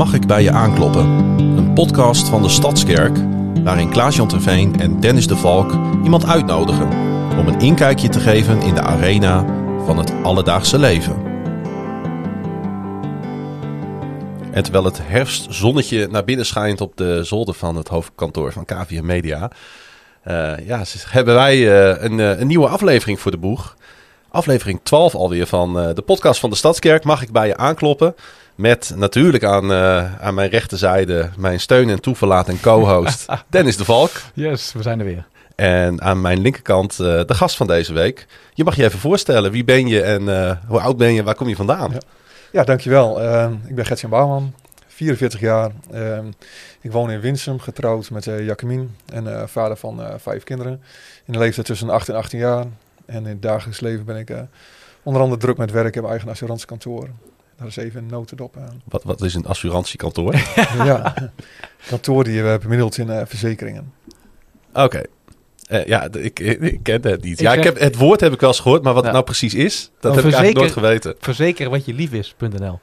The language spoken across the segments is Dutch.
Mag ik bij je aankloppen? Een podcast van de Stadskerk waarin Klaas-Jan Terveen en Dennis de Valk iemand uitnodigen om een inkijkje te geven in de arena van het alledaagse leven. En terwijl het herfstzonnetje naar binnen schijnt op de zolder van het hoofdkantoor van KVM Media, uh, ja, hebben wij uh, een, uh, een, nieuwe aflevering voor de boeg. Aflevering 12 alweer van de podcast van de Stadskerk. Mag ik bij je aankloppen? Met natuurlijk aan, aan mijn rechterzijde mijn steun en toeverlaat en co-host Dennis de Valk. Yes, we zijn er weer. En aan mijn linkerkant de gast van deze week. Je mag je even voorstellen. Wie ben je en hoe oud ben je? Waar kom je vandaan? Ja, ja dankjewel. ik ben Gertjan Bouwman, 44 jaar. Ik woon in Winsum, getrouwd met Jacquemin en vader van vijf kinderen. In de leeftijd tussen 8 en 18 jaar. En in het dagelijks leven ben ik onder andere druk met werk. Ik heb eigen assurantiekantoor. Daar is even een notendop aan. Wat, wat is een assurantiekantoor? ja, kantoor die we bemiddeld in verzekeringen. Oké. Okay. ja, ik, ik, ken het niet. Ik ja, ik heb, het woord heb ik wel eens gehoord, maar wat het nou precies is, dat oh, heb ik eigenlijk nooit geweten. Verzekeren wat je lief is.nl.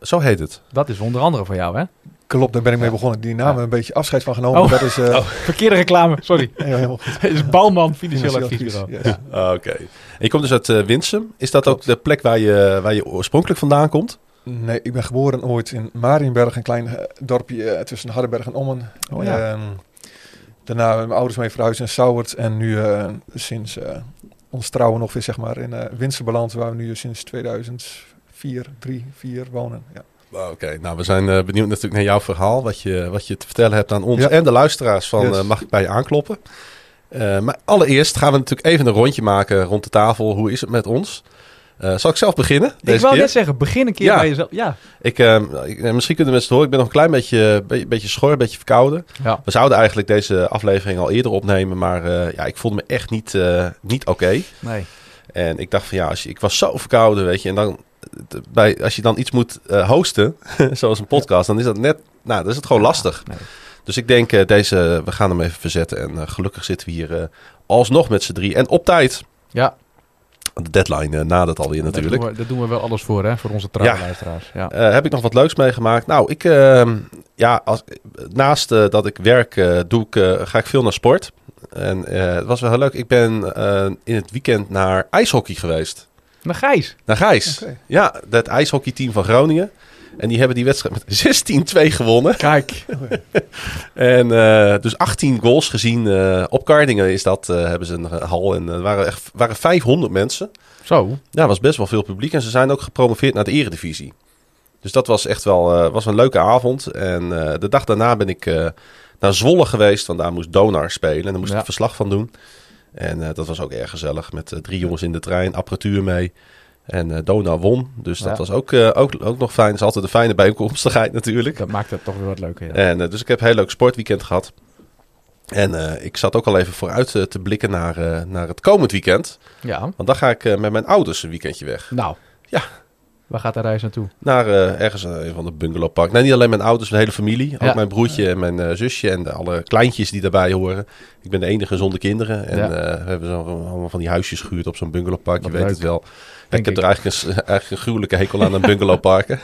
Zo heet het. Dat is onder andere voor jou, hè? Klopt, daar ben ik mee begonnen. Die naam een beetje afscheid van genomen. Oh. Dat is, uh... oh. Verkeerde reclame, sorry. ja, helemaal goed. Het is Bouwman Financieel. Yes. Ja. Ah, oké. Okay. je komt dus uit uh, Winsum. Is dat Klopt. ook de plek waar je, waar je oorspronkelijk vandaan komt? Nee, ik ben geboren ooit in Marienberg, een klein uh, dorpje uh, tussen Hardenberg en Ommen. Oh, ja. uh, daarna hebben mijn ouders mee verhuisd in Sauwert. En nu sinds ons trouwen nog weer zeg maar in Winsum beland, waar we nu sinds 2004, 3, 4 wonen. Ja. Oké, nou we zijn uh, benieuwd natuurlijk naar jouw verhaal. Wat je, wat je te vertellen hebt aan ons en de luisteraars van yes. uh, Mag ik bij je aankloppen? Uh, maar allereerst gaan we natuurlijk even een rondje maken rond de tafel. Hoe is het met ons? zal ik zelf beginnen? Deze ik wou net zeggen, begin een keer ja. bij jezelf. Ja. Ik, ik, misschien kunnen mensen het horen. Ik ben nog een klein beetje, beetje, beetje schor, een beetje verkouden. Ja. We zouden eigenlijk deze aflevering al eerder opnemen. Maar ja, ik voelde me echt niet, niet oké. Okay. Nee. En ik dacht van ja, als je, ik was zo verkouden, weet je. En dan bij, als je dan iets moet uh, hosten, zoals een podcast, dan is dat net, nou, dan is het gewoon ja, lastig. Nee. Dus ik denk, uh, deze, we gaan hem even verzetten. En uh, gelukkig zitten we hier alsnog met z'n drie en op tijd. Ja. De deadline nadert alweer natuurlijk. Daar doen, we, daar doen we wel alles voor, hè, voor onze trouwe. Ja. heb ik nog wat leuks meegemaakt? Nou, ik, ehm, ja, als, naast dat ik werk, doe ik, ga ik veel naar sport. En het was wel heel leuk. Ik ben in het weekend naar ijshockey geweest. Naar Gijs? Naar Gijs. Okay. Ja, het ijshockeyteam van Groningen. En die hebben die wedstrijd met 16-2 gewonnen. Kijk. en uh, dus 18 goals gezien. Uh, op Kardingen is dat, uh, hebben ze een hal. En er waren, echt, waren 500 mensen. Zo. Ja, was best wel veel publiek. En ze zijn ook gepromoveerd naar de eredivisie. Dus dat was echt wel was een leuke avond. En de dag daarna ben ik naar Zwolle geweest. Want daar moest Donar spelen. En daar moest ja. ik verslag van doen. En uh, dat was ook erg gezellig met uh, drie jongens in de trein, apparatuur mee. En uh, Dona won, dus dat was ook, ook, ook nog fijn. Het is altijd een fijne bijkomstigheid natuurlijk. Dat maakt het toch weer wat leuker. Ja. En dus ik heb een heel leuk sportweekend gehad. En ik zat ook al even vooruit te blikken naar, naar het komend weekend. Ja. Want dan ga ik met mijn ouders een weekendje weg. Nou. Ja, Waar gaat de reis naartoe? Naar uh, ergens een van de bungalowpark. Nee, niet alleen mijn ouders, mijn hele familie. Ook ja. mijn broertje en mijn uh, zusje en alle kleintjes die daarbij horen. Ik ben de enige zonder kinderen. En ja. uh, we hebben zo allemaal van die huisjes gehuurd op zo'n bungalowpark. Je weet leuk. het wel. Ja, ik heb ik. er eigenlijk een, eigenlijk een gruwelijke hekel aan aan bungalowparken.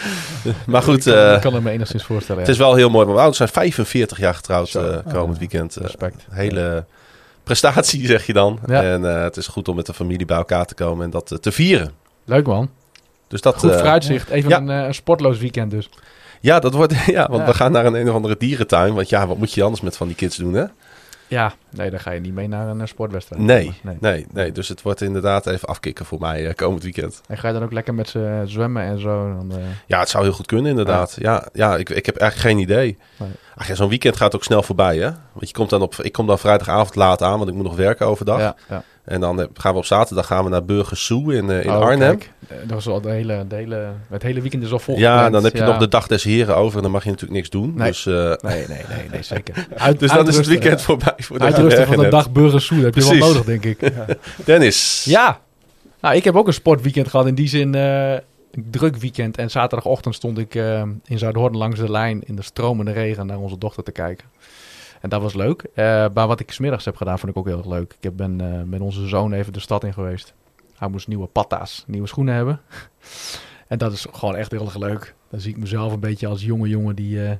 maar goed. Ik kan, ik kan het me enigszins voorstellen. Het is wel heel mooi. Mijn ouders zijn 45 jaar getrouwd komend weekend. Respect. hele prestatie, zeg je dan. En het is goed om met de familie bij elkaar te komen en dat te vieren. Leuk man. Dus dat, Goed vooruitzicht. Even ja. een, een, sportloos weekend dus. Ja, dat wordt, ja want ja. we gaan naar een, een of andere dierentuin. Want ja, wat moet je anders met van die kids doen, hè? Ja, nee, dan ga je niet mee naar een sportwedstrijd. Nee, nee, nee, nee. Dus het wordt inderdaad even afkicken voor mij uh, komend weekend. En ga je dan ook lekker met ze zwemmen en zo? Dan, uh... Ja, het zou heel goed kunnen inderdaad. Ja, ja, ja ik, ik heb eigenlijk geen idee. Nee. Ach ja, zo'n weekend gaat ook snel voorbij, hè? Want je komt dan op, ik kom dan vrijdagavond laat aan, want ik moet nog werken overdag. Ja, ja. En dan gaan we op zaterdag gaan we naar Burgers Zoo in, uh, in oh, Arnhem. Kijk. Dat was al de hele, de hele, het hele weekend is al vol. Ja, dan heb je ja. nog de dag des heren over en dan mag je natuurlijk niks doen. Nee, dus, uh, nee, nee, nee, nee, zeker. Uit, dus dan is het weekend voorbij. Voor de Uitrusten van de dag Burgers Zoo, dat heb je Precies. wel nodig, denk ik. Ja. Dennis. Ja, nou, ik heb ook een sportweekend gehad. In die zin uh, een druk weekend. En zaterdagochtend stond ik uh, in Zuidhoorn langs de lijn in de stromende regen naar onze dochter te kijken. En dat was leuk. Uh, maar wat ik smiddags heb gedaan, vond ik ook heel erg leuk. Ik ben uh, met onze zoon even de stad in geweest. Hij moest nieuwe patta's, nieuwe schoenen hebben. En dat is gewoon echt heel erg leuk. Dan zie ik mezelf een beetje als jonge jongen die eh,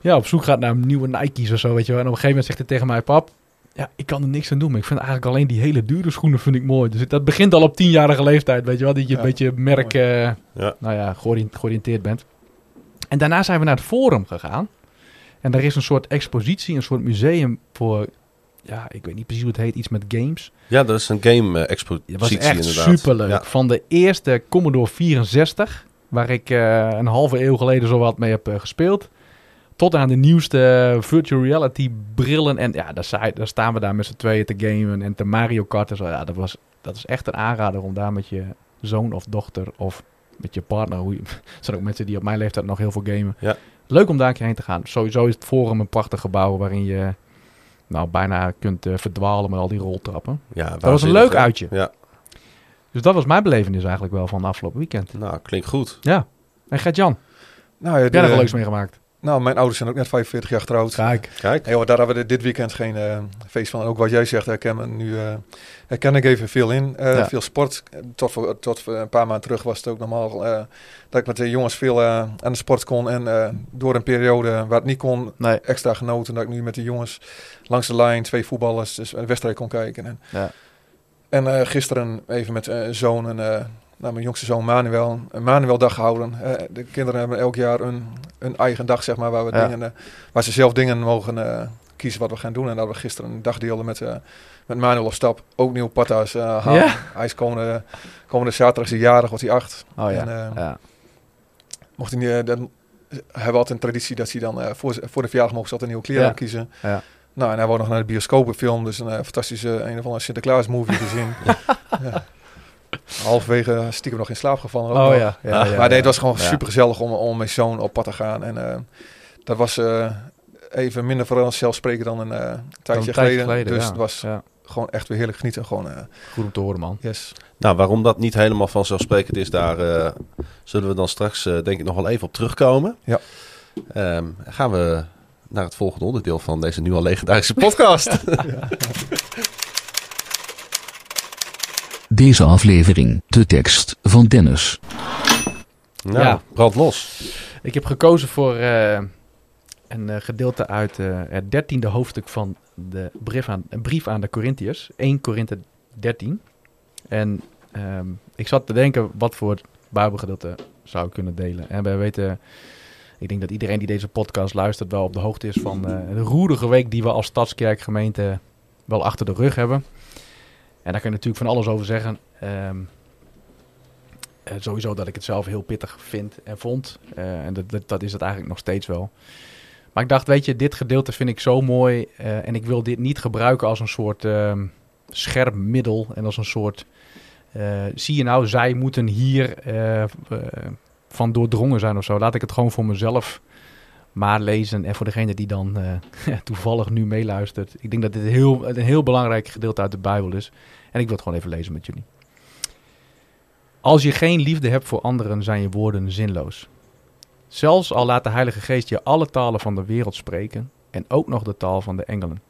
ja, op zoek gaat naar nieuwe Nike's of zo, weet je wel. En op een gegeven moment zegt hij tegen mij, pap, ja, ik kan er niks aan doen. Maar ik vind eigenlijk alleen die hele dure schoenen vind ik mooi. Dus dat begint al op tienjarige leeftijd, weet je wel. Dat je Ja, een beetje merk, eh, Ja. nou ja, georiënteerd bent. En daarna zijn we naar het Forum gegaan. En daar is een soort expositie, een soort museum voor, ja, ik weet niet precies hoe het heet, iets met games. Ja, dat is een game eh, expositie Het was echt inderdaad. superleuk. Ja. Van de eerste Commodore 64, waar ik eh, een halve eeuw geleden zo wat mee heb eh, gespeeld. Tot aan de nieuwste virtual reality brillen. En ja, daar, daar staan we daar met z'n tweeën te gamen en te Mario Kart en zo. Ja, dat, was, dat is echt een aanrader om daar met je zoon of dochter of met je partner. Hoe je, er zijn ook mensen die op mijn leeftijd nog heel veel gamen. Ja. Leuk om daar een keer heen te gaan. Sowieso is het Forum een prachtig gebouw waarin je nou, bijna kunt eh, verdwalen met al die roltrappen. Ja, Dat was een leuk uitje. Ja, Dus dat was mijn belevenis eigenlijk wel van afgelopen weekend. nou, klinkt goed. Ja. En Gert-Jan, Nou, ja, heb jij er leuks mee gemaakt? Nou, mijn ouders zijn ook net 45 jaar getrouwd. Kijk. Kijk, hoor, daar hebben we dit weekend geen eh, feest van. En ook wat jij zegt, herken, me nu, eh, herken ik even veel in. Eh, Ja. Veel sport. Tot, voor, tot voor een paar maanden terug was het ook normaal eh, dat ik met de jongens veel eh, aan de sport kon. En eh, door een periode waar het niet kon, Nee. extra genoten. Dat ik nu met de jongens langs de lijn, twee voetballers, dus een wedstrijd kon kijken. En, Ja. en eh, gisteren even met eh, zoon en eh, nou, mijn jongste zoon Manuel, een Manuel dag gehouden. Eh, de kinderen hebben elk jaar een, een eigen dag, zeg maar, waar, we Ja. dingen, eh, waar ze zelf dingen mogen eh, kiezen wat we gaan doen. En dat we gisteren een dag deelden met, met Manuel op stap. Ook nieuw patta's eh halen. Ja? Hij is komende, komende zaterdag hij jarig, wordt hij acht. Oh ja. En, ja. Mocht hij niet, dan hebben we altijd een traditie dat hij dan voor, voor de verjaardag mocht ze altijd nieuwe kleren kiezen. Ja. Nou, en hij wou nog naar de bioscoop film, dus een fantastische een of andere Sinterklaas movie gezien. ja. Halverwege stiekem nog in slaap gevallen. Oh ja. ja, ja, maar nee, ja. het was gewoon Ja. super gezellig om, om met zoon op pad te gaan. En eh, dat was eh, even minder vanzelfsprekend dan een eh, Dan tijdje, een tijdje geleden. Dus ja. het was Ja. gewoon echt weer heerlijk genieten. Gewoon, eh, Goed om te horen, man. yes. nou, waarom dat niet helemaal vanzelfsprekend is, daar eh, zullen we dan straks eh, denk ik nog wel even op terugkomen. Ja. Ehm, gaan we naar het volgende onderdeel van deze nu al legendarische podcast. Deze aflevering, de tekst van Dennis. nou, Ja. brand los. Ik heb gekozen voor eh, een eh, gedeelte uit eh, het dertiende hoofdstuk van de brief aan, een brief aan de Corinthiërs. 1 Korinthe 13. En ehm, ik zat te denken wat voor Bijbelgedeelte zou ik kunnen delen. En wij weten, ik denk dat iedereen die deze podcast luistert wel op de hoogte is van eh, de roerige week die we als Stadskerkgemeente wel achter de rug hebben. En daar kan je natuurlijk van alles over zeggen. Ehm, eh, sowieso dat ik het zelf heel pittig vind en vond. Eh, en dat, dat, dat is het eigenlijk nog steeds wel. Maar ik dacht, weet je, dit gedeelte vind ik zo mooi. eh, en ik wil dit niet gebruiken als een soort ehm, scherp middel. En als een soort, zie je nou, zij moeten hier van doordrongen zijn of zo. Laat ik het gewoon voor mezelf maar lezen. En voor degene die dan toevallig nu meeluistert. Ik denk dat dit heel, een heel belangrijk gedeelte uit de Bijbel is. En ik wil het gewoon even lezen met jullie. Als je geen liefde hebt voor anderen, zijn je woorden zinloos. Zelfs al laat de Heilige Geest je alle talen van de wereld spreken en ook nog de taal van de engelen.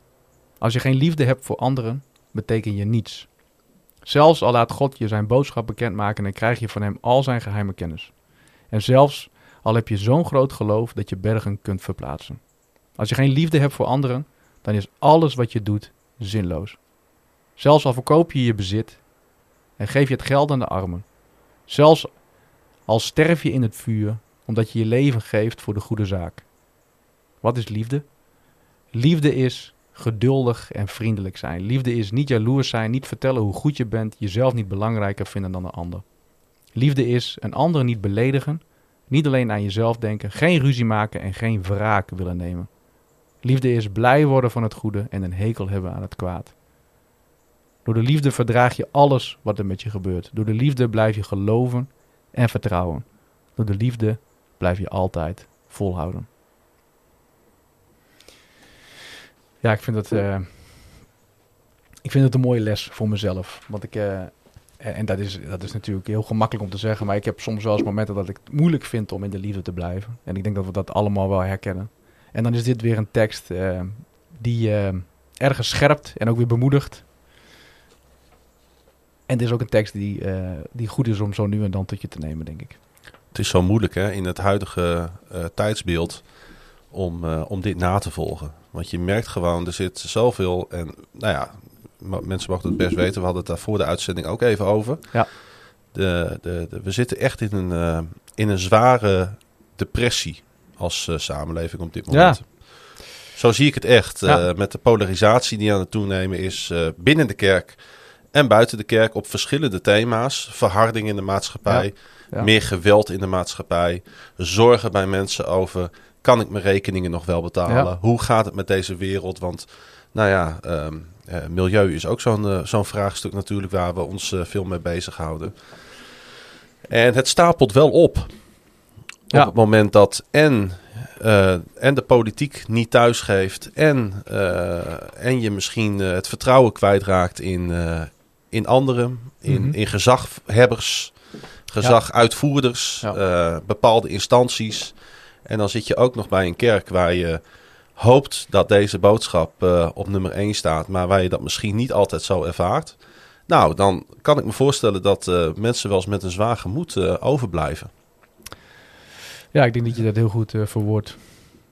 Als je geen liefde hebt voor anderen, betekent je niets. Zelfs al laat God je zijn boodschap bekendmaken en krijg je van hem al zijn geheime kennis. En zelfs al heb je zo'n groot geloof dat je bergen kunt verplaatsen. Als je geen liefde hebt voor anderen, dan is alles wat je doet zinloos. Zelfs al verkoop je je bezit en geef je het geld aan de armen. Zelfs al sterf je in het vuur omdat je je leven geeft voor de goede zaak. Wat is liefde? Liefde is geduldig en vriendelijk zijn. Liefde is niet jaloers zijn, niet vertellen hoe goed je bent, jezelf niet belangrijker vinden dan een ander. Liefde is een ander niet beledigen, niet alleen aan jezelf denken, geen ruzie maken en geen wraak willen nemen. Liefde is blij worden van het goede en een hekel hebben aan het kwaad. Door de liefde verdraag je alles wat er met je gebeurt. Door de liefde blijf je geloven en vertrouwen. Door de liefde blijf je altijd volhouden. Ja, ik vind het, eh, ik vind het een mooie les voor mezelf. Want ik, eh, en dat is, dat is natuurlijk heel gemakkelijk om te zeggen, maar ik heb soms wel eens momenten dat ik het moeilijk vind om in de liefde te blijven. En ik denk dat we dat allemaal wel herkennen. En dan is dit weer een tekst eh, die ergens scherpt en ook weer bemoedigt. En het is ook een tekst die, eh, die goed is om zo nu en dan tot je te nemen, denk ik. Het is zo moeilijk hè, in het huidige eh, tijdsbeeld om, eh, om dit na te volgen. Want je merkt gewoon, er zit zoveel. En nou ja, mensen mogen het best weten. We hadden het daar voor de uitzending ook even over. Ja. De, de, de- we zitten echt in een, in een zware depressie als samenleving op dit moment. Zo zie ik het echt. Ja. met de polarisatie die aan het toenemen is binnen de kerk en buiten de kerk op verschillende thema's. Verharding in de maatschappij, Ja. meer geweld in de maatschappij, zorgen bij mensen over kan ik mijn rekeningen nog wel betalen? Ja. Hoe gaat het met deze wereld? Want nou ja, ehm, eh, milieu is ook zo'n eh, zo'n vraagstuk natuurlijk waar we ons eh, veel mee bezighouden. En het stapelt wel op. Ja. Op het moment dat en, en de politiek niet thuisgeeft en, en je misschien het vertrouwen kwijtraakt in, in anderen, in, Mhm. in gezaghebbers, gezaguitvoerders, Ja. eh, bepaalde instanties. En dan zit je ook nog bij een kerk waar je hoopt dat deze boodschap eh, op nummer 1 staat, maar waar je dat misschien niet altijd zo ervaart. Nou, dan kan ik me voorstellen dat eh, mensen wel eens met een zwaar gemoed overblijven. Ja, ik denk dat je dat heel goed verwoordt.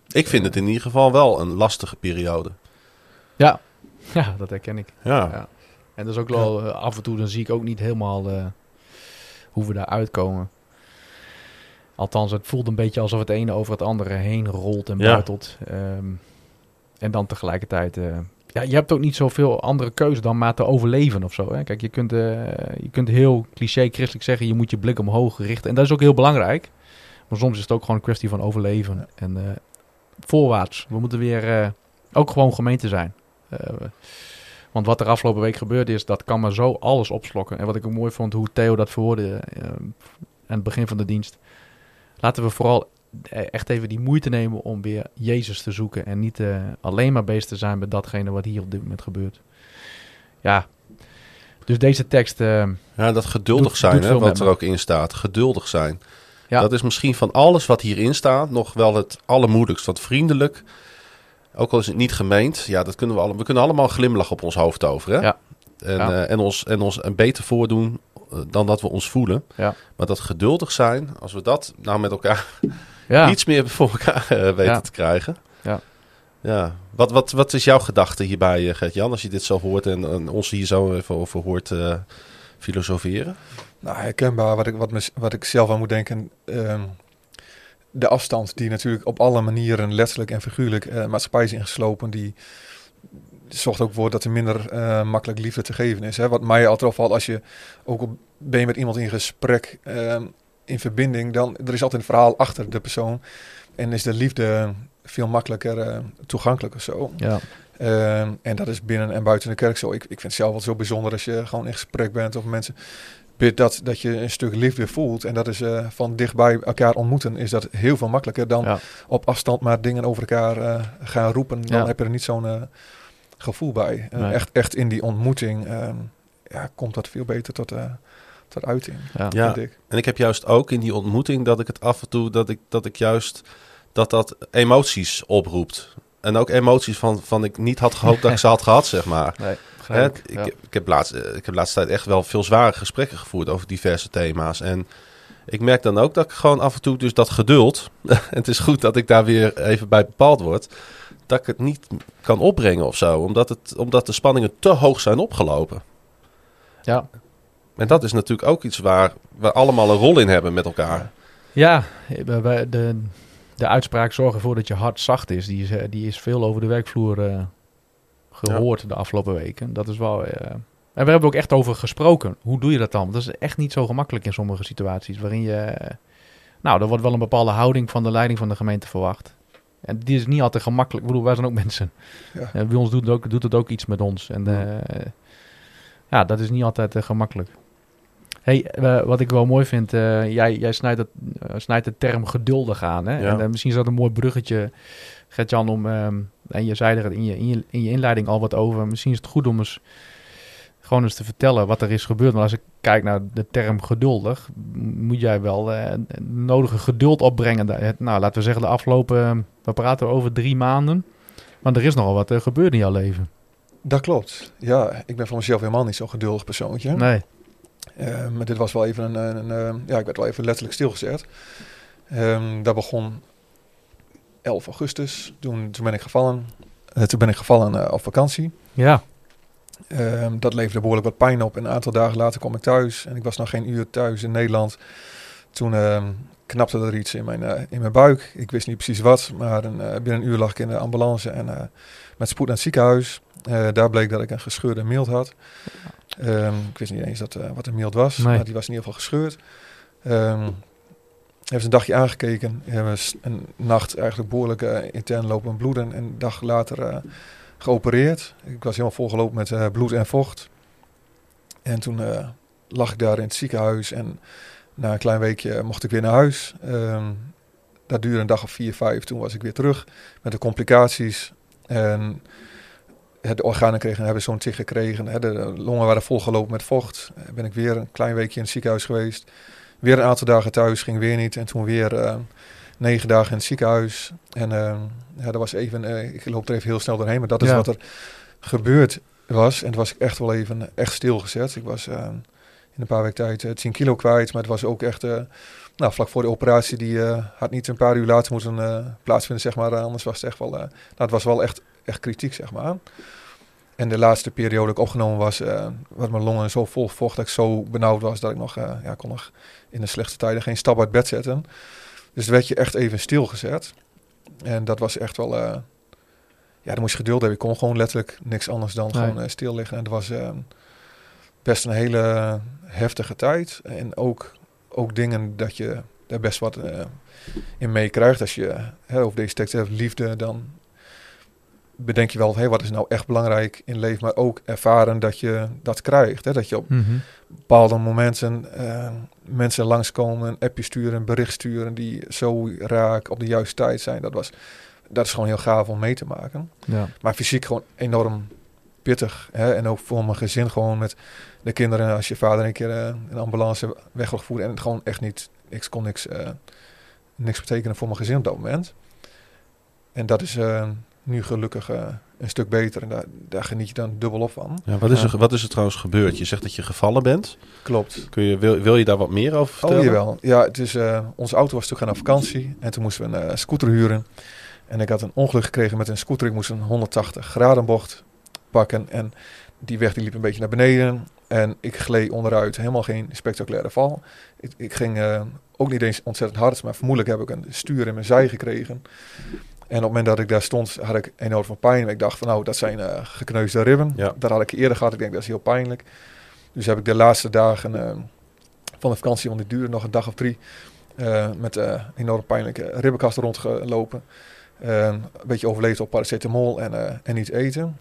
Ik vind het in ieder geval wel een lastige periode. Ja. ja, dat herken ik. Ja, Ja. En dat is ook wel eh, af en toe, dan zie ik ook niet helemaal eh, hoe we daar uitkomen. Althans, het voelt een beetje alsof het ene over het andere heen rolt en Ja. buitelt. Ehm, en dan tegelijkertijd, eh, ja, je hebt ook niet zoveel andere keuze dan maar te overleven of zo. Hè? Kijk, je kunt, je kunt heel cliché christelijk zeggen, je moet je blik omhoog richten. En dat is ook heel belangrijk. Maar soms is het ook gewoon een kwestie van overleven. En voorwaarts, we moeten weer ook gewoon gemeente zijn. Want wat er afgelopen week gebeurd is, dat kan maar zo alles opslokken. En wat ik ook mooi vond, hoe Theo dat verwoordde eh, aan het begin van de dienst. Laten we vooral eh, echt even die moeite nemen om weer Jezus te zoeken. En niet eh, alleen maar bezig te zijn met datgene wat hier op dit moment gebeurt. Ja, dus deze tekst... eh, ja dat geduldig Doet- zijn, doet hè, wat er me. ook in staat. Geduldig zijn. Ja. Dat is misschien van alles wat hierin staat nog wel het allermoeilijkst. Want vriendelijk, ook al is het niet gemeend, ja, dat kunnen we, alle, we kunnen allemaal glimlach op ons hoofd over. Hè? Ja. En, Ja. eh, en, ons, en ons een beter voordoen eh, dan dat we ons voelen. Ja. Maar dat geduldig zijn, als we dat nou met elkaar ja, iets meer voor elkaar eh, weten Ja. te krijgen. Ja. Ja. Wat, wat, wat is jouw gedachte hierbij, Gert-Jan, als je dit zo hoort en, en ons hier zo even over hoort eh, filosoferen? Nou, herkenbaar wat ik, wat, me- wat ik zelf aan moet denken. ehm, de afstand die natuurlijk op alle manieren, letterlijk en figuurlijk, eh maatschappij is ingeslopen. Die zorgt ook voor dat er minder eh, makkelijk liefde te geven is. Hè? Wat mij altijd opvalt, als je ook op, ben je met iemand in gesprek, ehm, in verbinding, dan er is altijd een verhaal achter de persoon. En is de liefde veel makkelijker eh, toegankelijker zo. ja, Ehm, en dat is binnen en buiten de kerk zo. Ik, ik vind het zelf wel zo bijzonder als je gewoon in gesprek bent of mensen dat, dat je een stuk liefde voelt. En dat is eh, van dichtbij elkaar ontmoeten, is dat heel veel makkelijker dan ja, op afstand maar dingen over elkaar eh, gaan roepen. Dan Ja. heb je er niet zo'n eh, gevoel bij. Eh, Nee. echt, echt in die ontmoeting ehm, ja, komt dat veel beter tot, eh, tot uiting, ja. Ja. ik. En ik heb juist ook in die ontmoeting dat ik het af en toe, dat ik, dat ik juist, dat dat emoties oproept. En ook emoties van, van ik niet had gehoopt dat ik ze had gehad, zeg maar. Nee, Hè, ik. Ja. ik, heb laatst, eh, ik heb laatste tijd echt wel veel zware gesprekken gevoerd over diverse thema's. En ik merk dan ook dat ik gewoon af en toe dus dat geduld, het is goed dat ik daar weer even bij bepaald word, dat ik het niet kan opbrengen of zo. Omdat, het, omdat de spanningen te hoog zijn opgelopen. Ja. En dat is natuurlijk ook iets waar we allemaal een rol in hebben met elkaar. Ja, we- de, de uitspraak zorg ervoor dat je hart zacht is. Die is, eh, die is veel over de werkvloer eh, gehoord de afgelopen weken. Dat is wel. eh, en we hebben ook echt over gesproken. Hoe doe je dat dan? Want dat is echt niet zo gemakkelijk in sommige situaties. Waarin je. eh, nou, er wordt wel een bepaalde houding van de leiding van de gemeente verwacht. En die is niet altijd gemakkelijk. Ik bedoel, wij zijn ook mensen. Ja. En bij ons doet het, ook, doet het ook iets met ons. En eh, ja, dat is niet altijd eh, gemakkelijk. Hey, eh, wat ik wel mooi vind, eh, jij, jij snijdt, het, eh, snijdt de term geduldig aan. Hè? Ja. En misschien is dat een mooi bruggetje, Gert-Jan, om, ehm, en je zei er in je, in, je, in je inleiding al wat over. Misschien is het goed om eens gewoon eens te vertellen wat er is gebeurd. Maar als ik kijk naar de term geduldig, moet jij wel nodige geduld opbrengen. Nou, laten we zeggen de afgelopen, eh, we praten over drie maanden. Maar er is nogal wat gebeurd in jouw leven. Dat klopt. Ja, ik ben voor mezelf helemaal niet zo'n geduldig persoontje. Nee. Eh, maar dit was wel even een, een, een, eh, ja, ik werd wel even letterlijk stilgezet. Ehm, dat begon 11 augustus. Toen, toen ben ik gevallen. Eh, toen ben ik gevallen eh, op vakantie. Ja. Ehm, dat leverde behoorlijk wat pijn op. En een aantal dagen later kwam ik thuis. En ik was nog geen uur thuis in Nederland. Toen ehm, knapte er iets in mijn, in mijn buik. Ik wist niet precies wat. Maar een, binnen een uur lag ik in de ambulance en met spoed naar het ziekenhuis. Daar bleek dat ik een gescheurde mild had. Ehm, ik wist niet eens dat, eh, wat een mild was. Nee. Maar die was in ieder geval gescheurd. Ehm hebben ze een dagje aangekeken. Hebben een nacht eigenlijk behoorlijk eh, intern lopen bloeden. En een dag later eh, geopereerd. Ik was helemaal volgelopen met bloed en vocht. En toen lag ik daar in het ziekenhuis. En na een klein weekje mocht ik weer naar huis. Ehm, dat duurde een dag of vier, vijf. Toen was ik weer terug met de complicaties. En de organen kregen, hebben zo'n tig gekregen. Hè, De longen waren volgelopen met vocht. Eh, Ben ik weer een klein weekje in het ziekenhuis geweest. Weer een aantal dagen thuis, ging weer niet. En toen weer eh, negen dagen in het ziekenhuis. En eh, ja, dat was even, eh, ik loop er even heel snel doorheen, maar dat is Ja. wat er gebeurd was. En toen was ik echt wel even echt stilgezet. Ik was eh, in een paar weken tijd eh, 10 kilo kwijt, maar het was ook echt, nou, vlak voor de operatie, die had niet een paar uur later moeten plaatsvinden, zeg maar. Anders was het echt wel, nou, het was wel echt, echt kritiek, zeg maar. En de laatste periode dat ik opgenomen was, eh werd mijn longen zo vol vocht dat ik zo benauwd was dat ik nog, eh, ja, kon nog in de slechte tijden geen stap uit bed zetten. Dus dan werd je echt even stilgezet. En dat was echt wel, eh, ja, dan moest je geduld hebben. Ik kon gewoon letterlijk niks anders dan Nee. gewoon stil liggen. En dat was best een hele heftige tijd. En ook, ook dingen dat je daar best wat in meekrijgt. Als je hè, over deze tekst hebt, liefde, dan bedenk je wel, hé, wat is nou echt belangrijk in leven, maar ook ervaren dat je dat krijgt. Hè? Dat je op Mhm. bepaalde momenten eh, mensen langskomen, een appje sturen, een bericht sturen die zo raak op de juiste tijd zijn. Dat, was, dat is gewoon heel gaaf om mee te maken. Ja. Maar fysiek gewoon enorm pittig. Hè? En ook voor mijn gezin gewoon met de kinderen. Als je vader een keer eh, een ambulance weg wil voeren en het gewoon echt niet, ik kon niks, eh, niks betekenen voor mijn gezin op dat moment. En dat is nu gelukkig eh, een stuk beter en daar, daar geniet je dan dubbel op van. Ja, wat, is er, wat is er trouwens gebeurd? Je zegt dat je gevallen bent. Klopt. Kun je, wil, wil je daar wat meer over vertellen? Oh jawel. Ja, het is, eh, onze auto was toen gaan op vakantie en toen moesten we een eh, scooter huren. En ik had een ongeluk gekregen met een scooter. Ik moest een 180 graden bocht pakken en die weg die liep een beetje naar beneden. En ik gleed onderuit, helemaal geen spectaculaire val. Ik, ik ging ook niet eens ontzettend hard, maar vermoedelijk heb ik een stuur in mijn zij gekregen. En op het moment dat ik daar stond, had ik enorm veel pijn. Ik dacht van nou, dat zijn eh, gekneusde ribben. Ja. Dat had ik eerder gehad. Ik denk dat is heel pijnlijk. Dus heb ik de laatste dagen eh, van de vakantie, want die duurde nog een dag of drie, eh, met enorm pijnlijke ribbenkast rondgelopen. Een beetje overleefd op paracetamol en, en niet eten.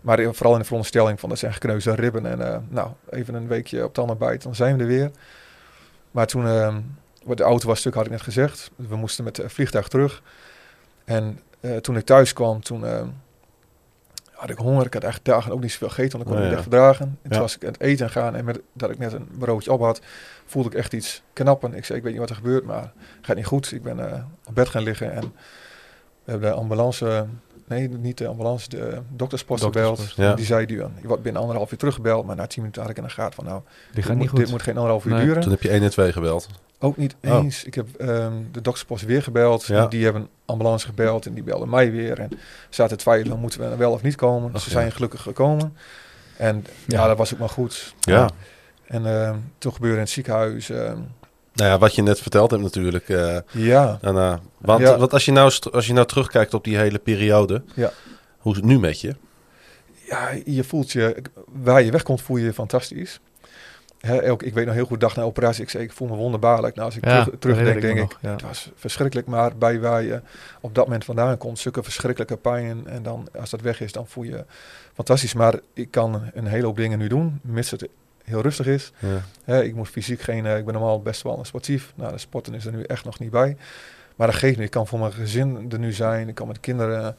Maar vooral in de veronderstelling van dat zijn gekneusde ribben. En nou, even een weekje op tanden bijt, dan zijn we er weer. Maar toen, eh, de auto was stuk, had ik net gezegd. We moesten met het vliegtuig terug. En eh, toen ik thuis kwam, toen eh, had ik honger. Ik had eigenlijk dagen ook niet zoveel gegeten, want ik kon Oh, het ja. niet echt verdragen. En Ja. toen was ik aan het eten gaan en met, dat ik net een broodje op had, voelde ik echt iets knappen. Ik zei, ik weet niet wat er gebeurt, maar het gaat niet goed. Ik ben eh, op bed gaan liggen en we hebben de ambulance, nee, niet de ambulance, de dokterspost gebeld. Ja. Die zei, die, je wordt binnen anderhalf uur teruggebeld, maar na tien minuten had ik in de gaten van, nou, Die dit gaat niet moet, goed. dit moet geen anderhalf uur Nee. duren. Toen heb je 112 gebeld. Ook niet Oh. eens. Ik heb ehm, de dokterspost weer gebeld. Ja. En die hebben ambulance gebeld en die belden mij weer. En zaten twijfelen, moeten we wel of niet komen. Ach, Ze ja. zijn gelukkig gekomen. En ja, Ja. dat was ook maar goed. Ja. En ehm, toen gebeurde in het ziekenhuis... ehm, Nou ja, wat je net verteld hebt natuurlijk. eh, ja, daarna. Want, Ja. want als, je nou, als je nou terugkijkt op die hele periode. Ja. Hoe is het nu met je? ja, je voelt je... Waar je wegkomt voel je je fantastisch. Hè, elk, ik weet nog heel goed, dag na operatie, ik zei, ik voel me wonderbaarlijk. Nou, als ik Ja, terug, terugdenk, ik denk ik, nog, ja. het was verschrikkelijk. Maar bij waar je op dat moment vandaan komt, zulke verschrikkelijke pijn. En dan, als dat weg is, dan voel je fantastisch. Maar ik kan een hele hoop dingen nu doen, mits het heel rustig is. Ja. Hè, ik moet fysiek geen, eh, ik ben normaal best wel een sportief. Nou, de sporten is er nu echt nog niet bij. Maar dat geeft niet. Ik kan voor mijn gezin er nu zijn. Ik kan met kinderen eh,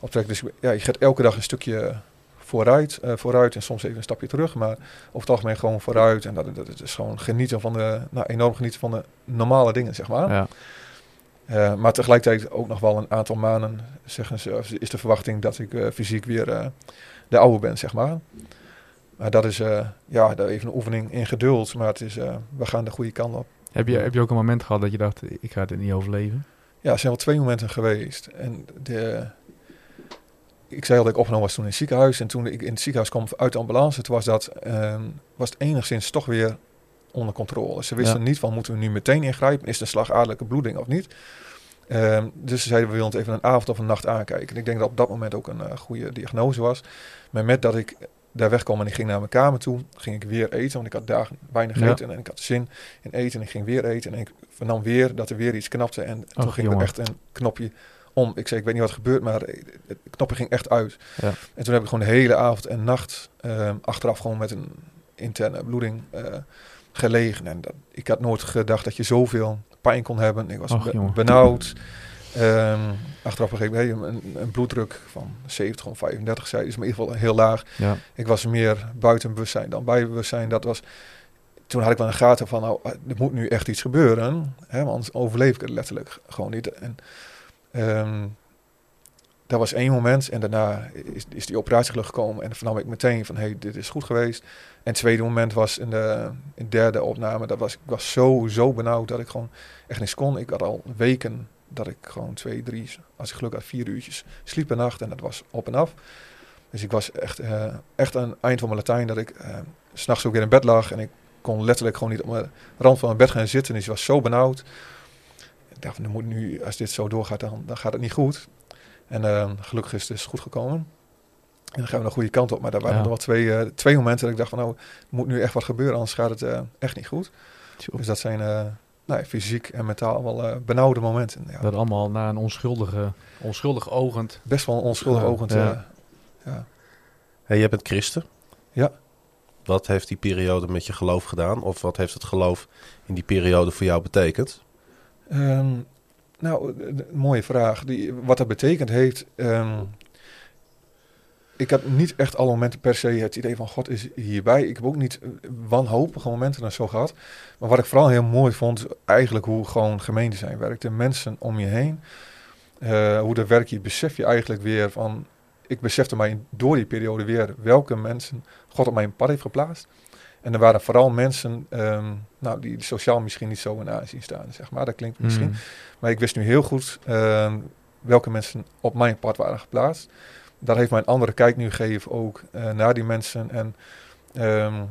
optrekken. Dus ja, je gaat elke dag een stukje vooruit, eh, vooruit en soms even een stapje terug. Maar over het algemeen gewoon vooruit. En dat, dat, is gewoon genieten van de, nou, enorm genieten van de normale dingen, zeg maar. Ja. Maar tegelijkertijd ook nog wel een aantal maanden, zeggen ze, is de verwachting dat ik fysiek weer de oude ben, zeg maar. Maar dat is eh, ja, even een oefening in geduld. Maar het is, eh, we gaan de goede kant op. Heb je, heb je ook een moment gehad dat je dacht, ik ga dit niet overleven? Ja, er zijn wel twee momenten geweest. En de, ik zei al dat ik opgenomen was toen in het ziekenhuis. En toen ik in het ziekenhuis kwam uit de ambulance, toen was, dat, ehm, was het enigszins toch weer onder controle. Ze wisten Ja. niet van, moeten we nu meteen ingrijpen? Is een slagadelijke bloeding of niet? Ehm, dus ze zeiden, we willen het even een avond of een nacht aankijken. En ik denk dat op dat moment ook een eh, goede diagnose was. Maar met dat ik daar wegkwam en ik ging naar mijn kamer toe, ging ik weer eten. Want ik had dagen weinig Ja. gegeten en ik had zin in eten. En ik ging weer eten en ik vernam weer dat er weer iets knapte. En toen ging er echt een knopje om. Ik zei, ik weet niet wat er gebeurt, maar het knopje ging echt uit. Ja. En toen heb ik gewoon de hele avond en nacht ehm, achteraf gewoon met een interne bloeding eh, gelegen. En dat, ik had nooit gedacht dat je zoveel pijn kon hebben. Ik was Och, be- jongen. benauwd. Ehm, achteraf begreep ik, hey, een, een bloeddruk van 70 of 35 zei, is in ieder geval heel laag. Ja. Ik was meer buiten bewustzijn dan bij bewustzijn. Dat was, toen had ik wel een gaten van, nou, er moet nu echt iets gebeuren. Hè, want anders overleef ik het letterlijk gewoon niet. En ehm, dat was één moment en daarna is, is die operatie gekomen en dan vernam ik meteen van, hey, dit is goed geweest. En het tweede moment was in de, in de derde opname, dat was, ik was zo, zo benauwd dat ik gewoon echt niks kon. Ik had al weken dat ik gewoon twee, drie, als ik geluk had, vier uurtjes sliep per nacht en dat was op en af. Dus ik was echt, eh, echt aan het eind van mijn Latijn dat ik eh, s s'nachts ook weer in bed lag. En ik kon letterlijk gewoon niet op mijn rand van mijn bed gaan zitten. Dus ik was zo benauwd. Ik dacht, van, er moet nu, als dit zo doorgaat, dan, dan gaat het niet goed. En eh, gelukkig is het dus goed gekomen. En dan gaan we de goede kant op. Maar daar waren Ja. nog wel twee, twee momenten dat ik dacht van, nou, moet nu echt wat gebeuren, anders gaat het echt niet goed. Tjoh. Dus dat zijn ja, fysiek en mentaal wel eh, benauwde momenten. Ja. Dat allemaal na een onschuldige, onschuldig ogend. Best wel onschuldig Ja, ogend. ja. ja. Hey, jij bent christen. Ja. Wat heeft die periode met je geloof gedaan? Of wat heeft het geloof in die periode voor jou betekend? Ehm, nou, een mooie vraag. Die, wat dat betekend heeft. ehm, ik had niet echt alle momenten per se het idee van God is hierbij. Ik heb ook niet eh, wanhopige momenten en zo gehad. Maar wat ik vooral heel mooi vond, eigenlijk hoe gewoon gemeente zijn werkt. De mensen om je heen. eh, hoe dat werkt, je besef je eigenlijk weer van... Ik besefte mij door die periode weer welke mensen God op mijn pad heeft geplaatst. En er waren vooral mensen ehm, nou, die sociaal misschien niet zo in aanzien staan, zeg maar. Dat klinkt misschien. Mm. Maar ik wist nu heel goed ehm, welke mensen op mijn pad waren geplaatst. Dat heeft mij een andere kijk nu gegeven ook eh, naar die mensen. En ehm,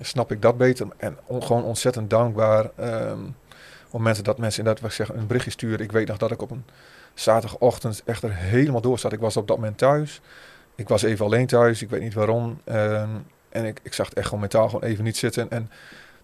snap ik dat beter. En on- gewoon ontzettend dankbaar. ehm, op momenten dat mensen inderdaad wat ik zeg, een berichtje sturen. Ik weet nog dat ik op een zaterdagochtend echt er helemaal door zat. Ik was op dat moment thuis. Ik was even alleen thuis. Ik weet niet waarom. Ehm, en ik, ik zag het echt gewoon mentaal gewoon even niet zitten. En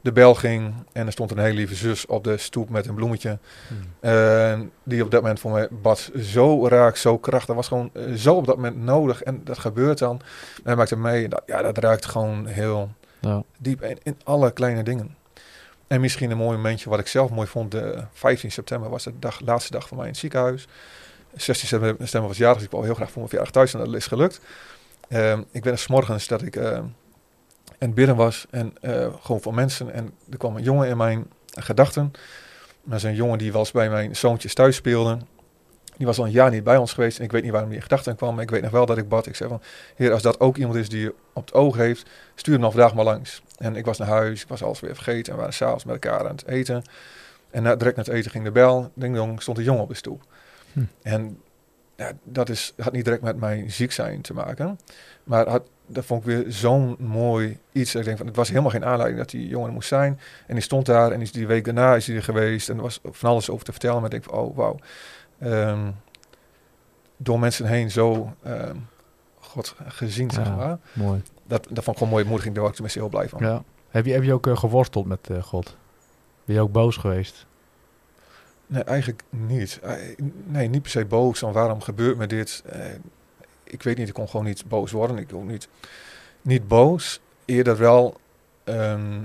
de bel ging en er stond een hele lieve zus op de stoep met een bloemetje. Mm. En die op dat moment voor mij bad zo raak, zo krachtig. Dat was gewoon eh, zo op dat moment nodig. En dat gebeurt dan. En dat maakte mee. Dat, ja, dat raakt gewoon heel Ja. diep in, in alle kleine dingen. En misschien een mooi momentje wat ik zelf mooi vond. De 15 september was de dag, laatste dag van mij in het ziekenhuis. 16 september was jarig. Dus ik wou heel graag voor mijn verjaardag thuis. En dat is gelukt. Ehm, ik ben er 's morgens dat ik het bidden was. En eh, gewoon voor mensen. En er kwam een jongen in mijn gedachten. Dat is een jongen die eens bij mijn zoontjes thuis speelde. Die was al een jaar niet bij ons geweest. En ik weet niet waarom die in gedachten kwam. Maar ik weet nog wel dat ik bad. Ik zei van, heer, als dat ook iemand is die je op het oog heeft, stuur hem dan vandaag maar langs. En ik was naar huis. Ik was alles weer vergeten. En we waren s'avonds met elkaar aan het eten. En na, direct na het eten ging de bel. Ding dong, stond een jongen op de stoep. Hm. En ja, dat is, had niet direct met mijn ziek zijn te maken. Maar had, dat vond ik weer zo'n mooi iets. Ik denk van, het was helemaal geen aanleiding dat die jongen moest zijn. En die stond daar en is die week daarna is hij er geweest. En er was van alles over te vertellen. Maar ik denk van, oh wauw. Ehm, door mensen heen zo ehm, God gezien, zeg maar. Mooi. Dat, dat vond ik gewoon mooie moediging. Daar was ik tenminste heel blij van. Ja. Heb, je, heb je ook eh, geworsteld met eh, God? Ben je ook boos geweest? Nee, eigenlijk niet. Eh, Nee, niet per se boos. Van waarom gebeurt me dit? Ik weet niet, ik kon gewoon niet boos worden. Ik ook niet, niet boos. Eerder wel ehm,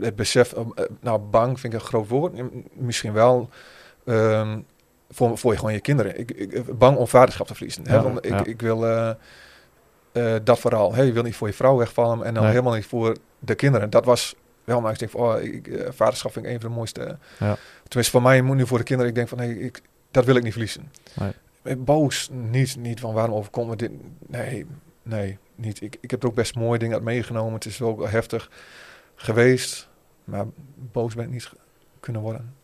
het besef, eh, eh, nou bang vind ik een groot woord. Misschien wel ehm, voor, voor je gewoon je kinderen. Ik, ik, bang om vaderschap te verliezen. hè, want ik, ja. ik wil eh, eh, dat vooral. Hey, je wil niet voor je vrouw wegvallen en dan Nee. helemaal niet voor de kinderen. Dat was wel, maar ik denk van, oh, ik, eh, vaderschap vind ik een van de mooiste. Ja. Tenminste, voor mij moet nu voor de kinderen. Ik denk van, hey, ik, dat wil ik niet verliezen. Nee. Eh, Boos, niet, niet van waarom overkomt me dit. Nee, nee, niet. Ik, ik heb er ook best mooie dingen uit meegenomen. Het is wel heftig geweest, maar boos ben niet kunnen worden.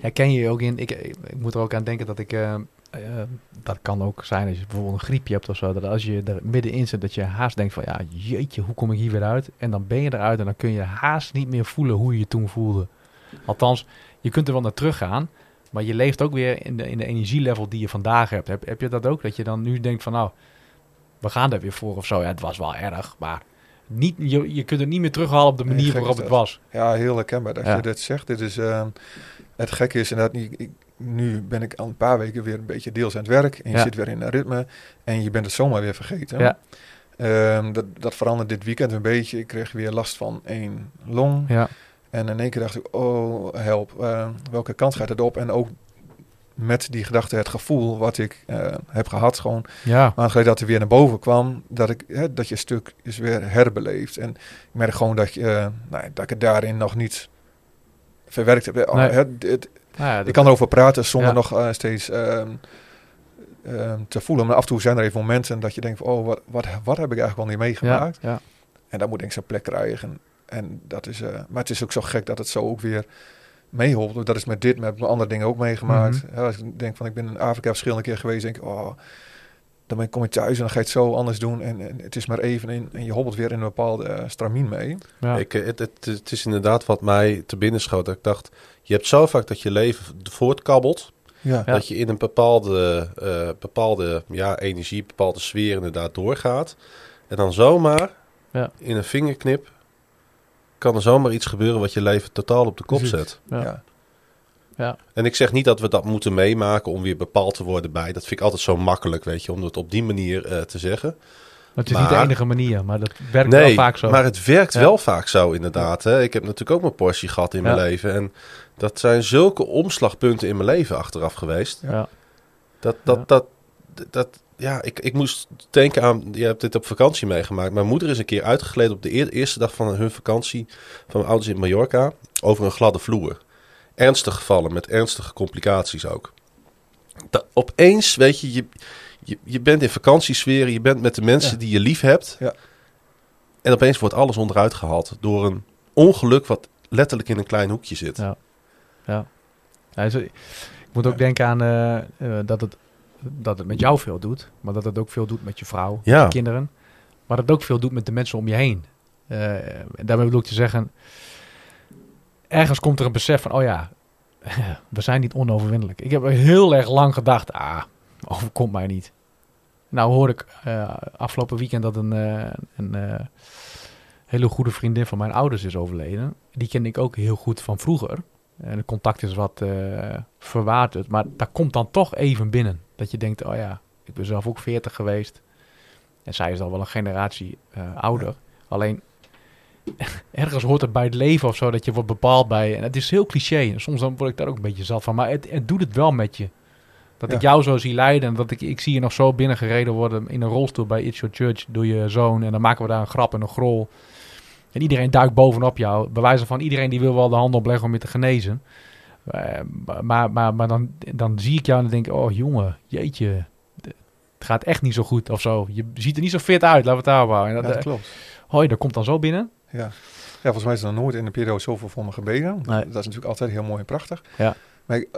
Herken je je ook in? Ik, ik, moet er ook aan denken dat ik. eh, eh, dat kan ook zijn als je bijvoorbeeld een griepje hebt of zo. Dat als je er middenin zit, dat je haast denkt van ja, jeetje, hoe kom ik hier weer uit? En dan ben je eruit en dan kun je haast niet meer voelen hoe je je toen voelde. Althans, je kunt er wel naar teruggaan. Maar je leeft ook weer in de, in de energielevel die je vandaag hebt. Heb, heb je dat ook? Dat je dan nu denkt van nou, we gaan er weer voor of zo. Ja, het was wel erg, maar niet, je, je kunt het niet meer terughalen op de manier waarop het was. Ja, heel herkenbaar dat Ja. je dit zegt. Dit is, eh, het gekke is inderdaad niet... Ik, nu ben ik al een paar weken weer een beetje deels aan het werk. En je Ja. zit weer in een ritme. En je bent het zomaar weer vergeten. Ja. Ehm, dat, dat veranderde dit weekend een beetje. Ik kreeg weer last van één long. Ja, En in één keer dacht ik, oh help, eh, welke kant gaat het op? En ook met die gedachte, het gevoel wat ik eh, heb gehad, gewoon ja, geleden dat er weer naar boven kwam, dat, ik, hè, dat je stuk is weer herbeleefd. En ik merk gewoon dat, je, eh, nou, dat ik het daarin nog niet verwerkt heb. Nee. hè, het- Nou ja, ik kan erover praten zonder Ja. nog steeds ehm, ehm, te voelen. Maar af en toe zijn er even momenten dat je denkt, van, oh, wat, wat, wat heb ik eigenlijk wel niet meegemaakt? En dat moet denk ik zijn plek krijgen. En dat is, eh, maar het is ook zo gek dat het zo ook weer meeholpt. Dat is met dit, met andere dingen ook meegemaakt. Mhm. Ja, als ik denk van, ik ben in Afrika verschillende keer geweest, denk ik, oh, dan ben- kom je thuis en dan ga je het zo anders doen. En, en het is maar even en, en je hobbelt weer in een bepaalde eh, stramien mee. ja. Ik, eh, het, het, het is inderdaad wat mij te binnen schoot. Dat ik dacht, je hebt zo vaak dat je leven voortkabbelt. Ja, Ja. Dat je in een bepaalde, eh, bepaalde ja, energie, bepaalde sfeer inderdaad doorgaat. En dan zomaar, Ja. in een vingerknip, kan er zomaar iets gebeuren wat je leven totaal op de kop Precies. zet. Ja. ja. ja. En ik zeg niet dat we dat moeten meemaken om weer bepaald te worden bij. Dat vind ik altijd zo makkelijk, weet je, om het op die manier eh, te zeggen. Het is niet de Maar- enige manier, maar dat werkt wel vaak zo. maar het werkt Ja. wel vaak zo inderdaad. Hè? Ik heb natuurlijk ook mijn portie gehad in mijn leven. En dat zijn zulke omslagpunten in mijn leven achteraf geweest. ja. Dat, dat, Ja. dat, dat, ja, ik, ik moest denken aan, je hebt dit op vakantie meegemaakt. Mijn moeder is een keer uitgegleden op de eer- eerste dag van hun vakantie van mijn ouders in Mallorca over een gladde vloer. Ernstig gevallen, met ernstige complicaties ook. Dat, opeens, weet je, je, je, je bent in vakantiesfeer, je bent met de mensen Ja. die je lief hebt. Ja. En opeens wordt alles onderuit gehaald door een ongeluk wat letterlijk in een klein hoekje zit. Ja. Ja. Ja, zo- ik moet ook denken aan eh, eh, dat, het, dat het met jou veel doet, maar dat het ook veel doet met je vrouw, Ja. je kinderen. Maar dat het ook veel doet met de mensen om je heen. En daarmee bedoel ik te zeggen, ergens komt er een besef van, oh ja, we zijn niet onoverwinnelijk. Ik heb heel erg lang gedacht, ah, overkomt mij niet. Nou hoor ik eh, afgelopen weekend dat een, eh, een hele goede vriendin van mijn ouders is overleden. Die ken ik ook heel goed van vroeger. En het contact is wat verwaterd. Maar daar komt dan toch even binnen. Dat je denkt, oh ja, ik ben zelf ook 40 geweest. En zij is al wel een generatie eh, ouder. Alleen, ergens hoort het bij het leven of zo dat je wordt bepaald bij... En het is heel cliché. En soms dan word ik daar ook een beetje zat van. Maar het, het doet het wel met je. Dat ik jou zo zie lijden. En dat ik, ik zie je nog zo binnengereden worden in een rolstoel bij It's Your Church door je zoon. En dan maken we daar een grap en een grol. En iedereen duikt bovenop jou. Bij wijze van iedereen die wil wel de hand opleggen om je te genezen. Eh, maar maar, maar dan, dan zie ik jou en dan denk ik, oh jongen, jeetje. Het gaat echt niet zo goed of zo. Je ziet er niet zo fit uit, laten we het daarop houden. En Ja, dat, eh, klopt. hoi, dat komt dan zo binnen. Ja. ja, volgens mij is er nooit in de periode zoveel voor me gebeden. Nee. Dat is natuurlijk altijd heel mooi en prachtig. Ja. Maar ik,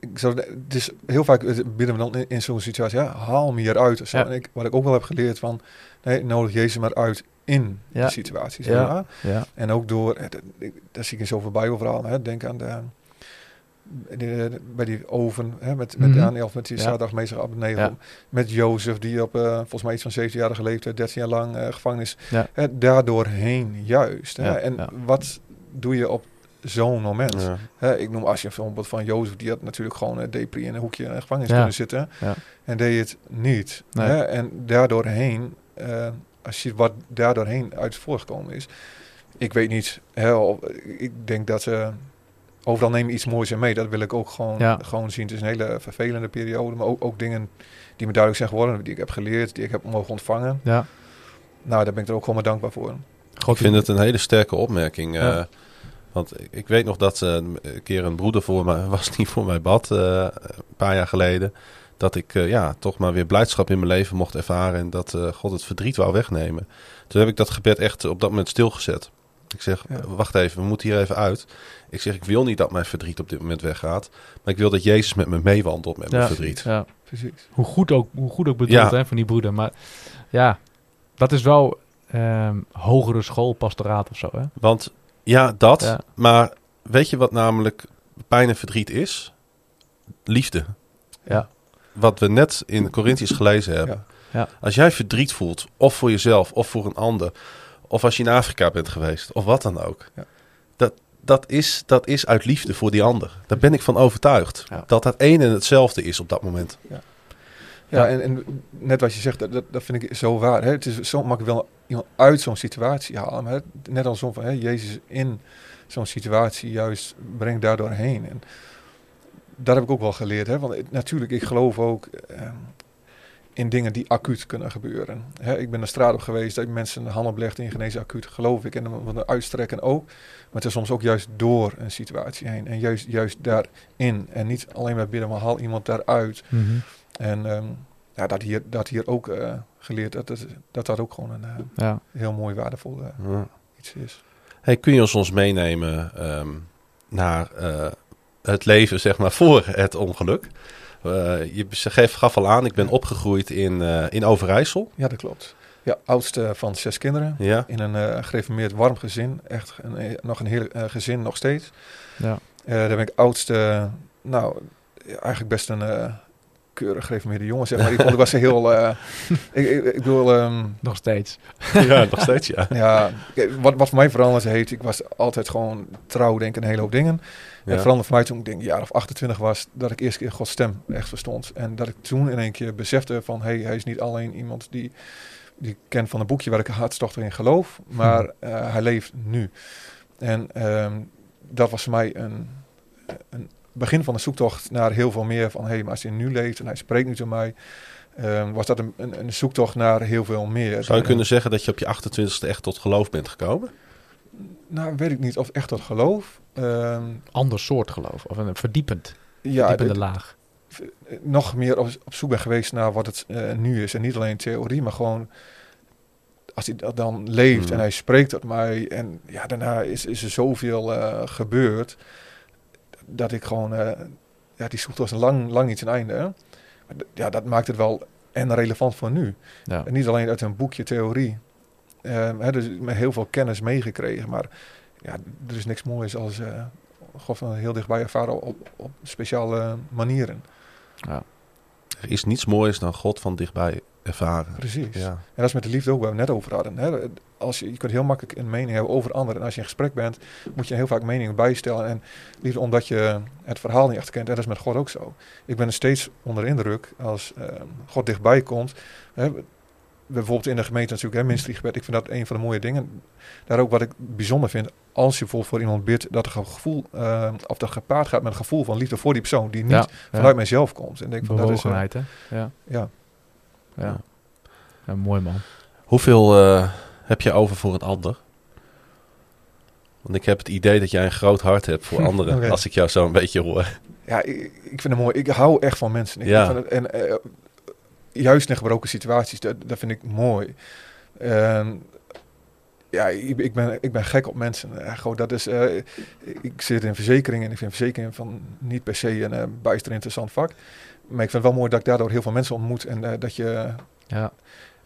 ik zou, is heel vaak bidden we dan in, in zo'n situatie, ja, haal me hieruit. Zo. Ja. En ik, wat ik ook wel heb geleerd van, nee, nodig Jezus maar uit in Ja. de situatie. zeg Ja. maar. Ja, En ook door, eh, dat zie ik in zoveel bijbelverhalen, hè, denk aan de, de- bij die oven, hè, met, met Mhm. Daniel, of met die Ja. zaterdagmeester Abednego, Ja. met Jozef, die op eh, volgens mij iets van 17-jarige leeftijd, 13 jaar lang eh, gevangenis, Ja. hè, daardoorheen juist. Hè. En wat doe je op zo'n moment? Hè, ik noem als je bijvoorbeeld van Jozef, die had natuurlijk gewoon een depri in een hoekje in de gevangenis kunnen zitten. Ja. En deed het niet. Nee. Hè? En daardoorheen, eh, als je wat daardoorheen uit voorgekomen is. Ik weet niet, hè, of- ik denk dat ze overal nemen iets moois in mee. Dat wil ik ook gewoon, Ja. gewoon zien. Het is een hele vervelende periode, maar ook, ook dingen die me duidelijk zijn geworden, die ik heb geleerd, die ik heb mogen ontvangen. ja. Nou, daar ben ik er ook gewoon maar dankbaar voor. Ik vind het een hele sterke opmerking. Ja. eh, want ik- ik weet nog dat eh, een keer een broeder voor mij was die voor mij bad, eh, een paar jaar geleden. Dat ik eh, ja, toch maar weer blijdschap in mijn leven mocht ervaren. En dat eh, God het verdriet wou wegnemen. Toen heb ik dat gebed echt op dat moment stilgezet. Ik zeg, Ja. wacht even, we moeten hier even uit. Ik zeg, ik wil niet dat mijn verdriet op dit moment weggaat. Maar ik wil dat Jezus met me meewandelt met mijn verdriet. Ja. Precies. Hoe goed ook, hoe goed ook bedoeld Ja. hè, van die broeder. Maar ja, dat is wel ehm, hogere school pastoraat of zo. Hè? Want ja, dat. Ja. Maar weet je wat namelijk pijn en verdriet is? Liefde. Ja. Wat we net in Corinthians gelezen hebben. Ja. Als jij verdriet voelt, of voor jezelf, of voor een ander. Of als je in Afrika bent geweest, of wat dan ook. Ja. Dat, dat, is, dat is uit liefde voor die ander. Daar ben ik van overtuigd. Ja. Dat dat één en hetzelfde is op dat moment. Ja, Ja. En, en net wat je zegt, dat, dat, vind ik zo waar. Hè? Het is zo makkelijk wel iemand uit zo'n situatie halen. Maar net als van hè, Jezus in zo'n situatie juist brengt daardoor heen. En dat heb ik ook wel geleerd. Hè? Want natuurlijk, ik geloof ook ehm, in dingen die acuut kunnen gebeuren. Hè? Ik ben de straat op geweest, dat mensen de hand opleggen in genezen acuut, geloof ik. En dan van de uitstrekken ook. Maar het is soms ook juist door een situatie heen. En juist, juist daarin. En niet alleen maar bidden, maar haal iemand daaruit. En ehm, ja, dat, hier, dat hier ook eh, geleerd, dat, dat dat dat ook gewoon een eh, Ja. heel mooi waardevol eh, Ja. iets is. Hey, kun je ons ons meenemen ehm, naar eh, het leven, zeg maar, voor het ongeluk? Eh, je geeft, gaf al aan, ik ben opgegroeid in, eh, in Overijssel. Ja, dat klopt. Ja, oudste van zes kinderen. Ja. In een eh gereformeerd warm gezin. Echt een, nog een heel eh, gezin, nog steeds. Ja. Eh, daar ben ik oudste, nou, eigenlijk best een eh, keurig gereformeerde jongen, zeg maar. ik, vond, ik was heel, eh, ik, ik, ik bedoel, ehm, Nog steeds. ja, nog steeds, ja. ja, wat, wat voor mij veranderd heeft, ik was altijd gewoon trouw, denk ik, een hele hoop dingen. Ja. En veranderde voor mij toen ik denk een jaar of 28 was, dat ik eerst keer Gods stem echt verstond. En dat ik toen in één keer besefte van, hé, hey, hij is niet alleen iemand die, die ik ken van een boekje waar ik hartstochtig in geloof, maar eh, hij leeft nu. En ehm, dat was voor mij een, een begin van een zoektocht naar heel veel meer van, hé, hey, maar als hij nu leeft en hij spreekt nu tot mij, ehm, was dat een, een, een zoektocht naar heel veel meer. Zou je En, kunnen zeggen dat je op je 28ste echt tot geloof bent gekomen? Nou, weet ik niet of echt dat geloof. Ehm, Ander soort geloof. Of een verdiepend. ja, verdiepende dit- laag. nog meer op, op zoek ben geweest naar wat het eh, nu is. En niet alleen theorie, maar gewoon als hij dat dan leeft en hij spreekt tot mij. En ja, daarna is, is er zoveel eh, gebeurd dat ik gewoon, eh, ja, die zoektocht was lang, lang niet ten einde. hè. Maar d- ja, dat maakt het wel en relevant voor nu. Ja. En niet alleen uit een boekje theorie. Ehm, hè, dus met heel veel kennis meegekregen. Maar ja, er is niks moois als eh God van heel dichtbij ervaren op, op speciale manieren. Ja. Er is niets moois dan God van dichtbij ervaren. Precies. Ja. En dat is met de liefde ook waar we net over hadden. Hè? Als je, je kunt heel makkelijk een mening hebben over anderen. En als je in gesprek bent, moet je heel vaak meningen bijstellen. En liefde omdat je het verhaal niet echt kent. En dat is met God ook zo. Ik ben er steeds onder indruk als eh, God dichtbij komt. Hè? Bijvoorbeeld in de gemeente natuurlijk, hè, ministriegebed. Ik vind dat een van de mooie dingen. Daar ook wat ik bijzonder vind. Als je bijvoorbeeld voor iemand bidt, dat er een gevoel, eh, of dat gepaard gaat met een gevoel van liefde voor die persoon. Die niet Ja. vanuit mijzelf komt. En ik denk van, dat is, eh, Bewogenheid, hè? Ja. ja. Ja. ja. Mooi man. Hoeveel eh, heb je over voor een ander? Want ik heb het idee dat jij een groot hart hebt voor anderen. Als ik jou zo een beetje hoor. Ja, ik, ik vind het mooi. Ik hou echt van mensen. Ik Ja. het- en eh, juist in gebroken situaties, dat, dat vind ik mooi. En ja, ik, ik, ben, ik ben gek op mensen. Gewoon, dat is, eh, ik zit in verzekeringen en ik vind verzekeringen van niet per se een eh, bijster interessant vak. Maar ik vind het wel mooi dat ik daardoor heel veel mensen ontmoet en eh, dat je... Ja.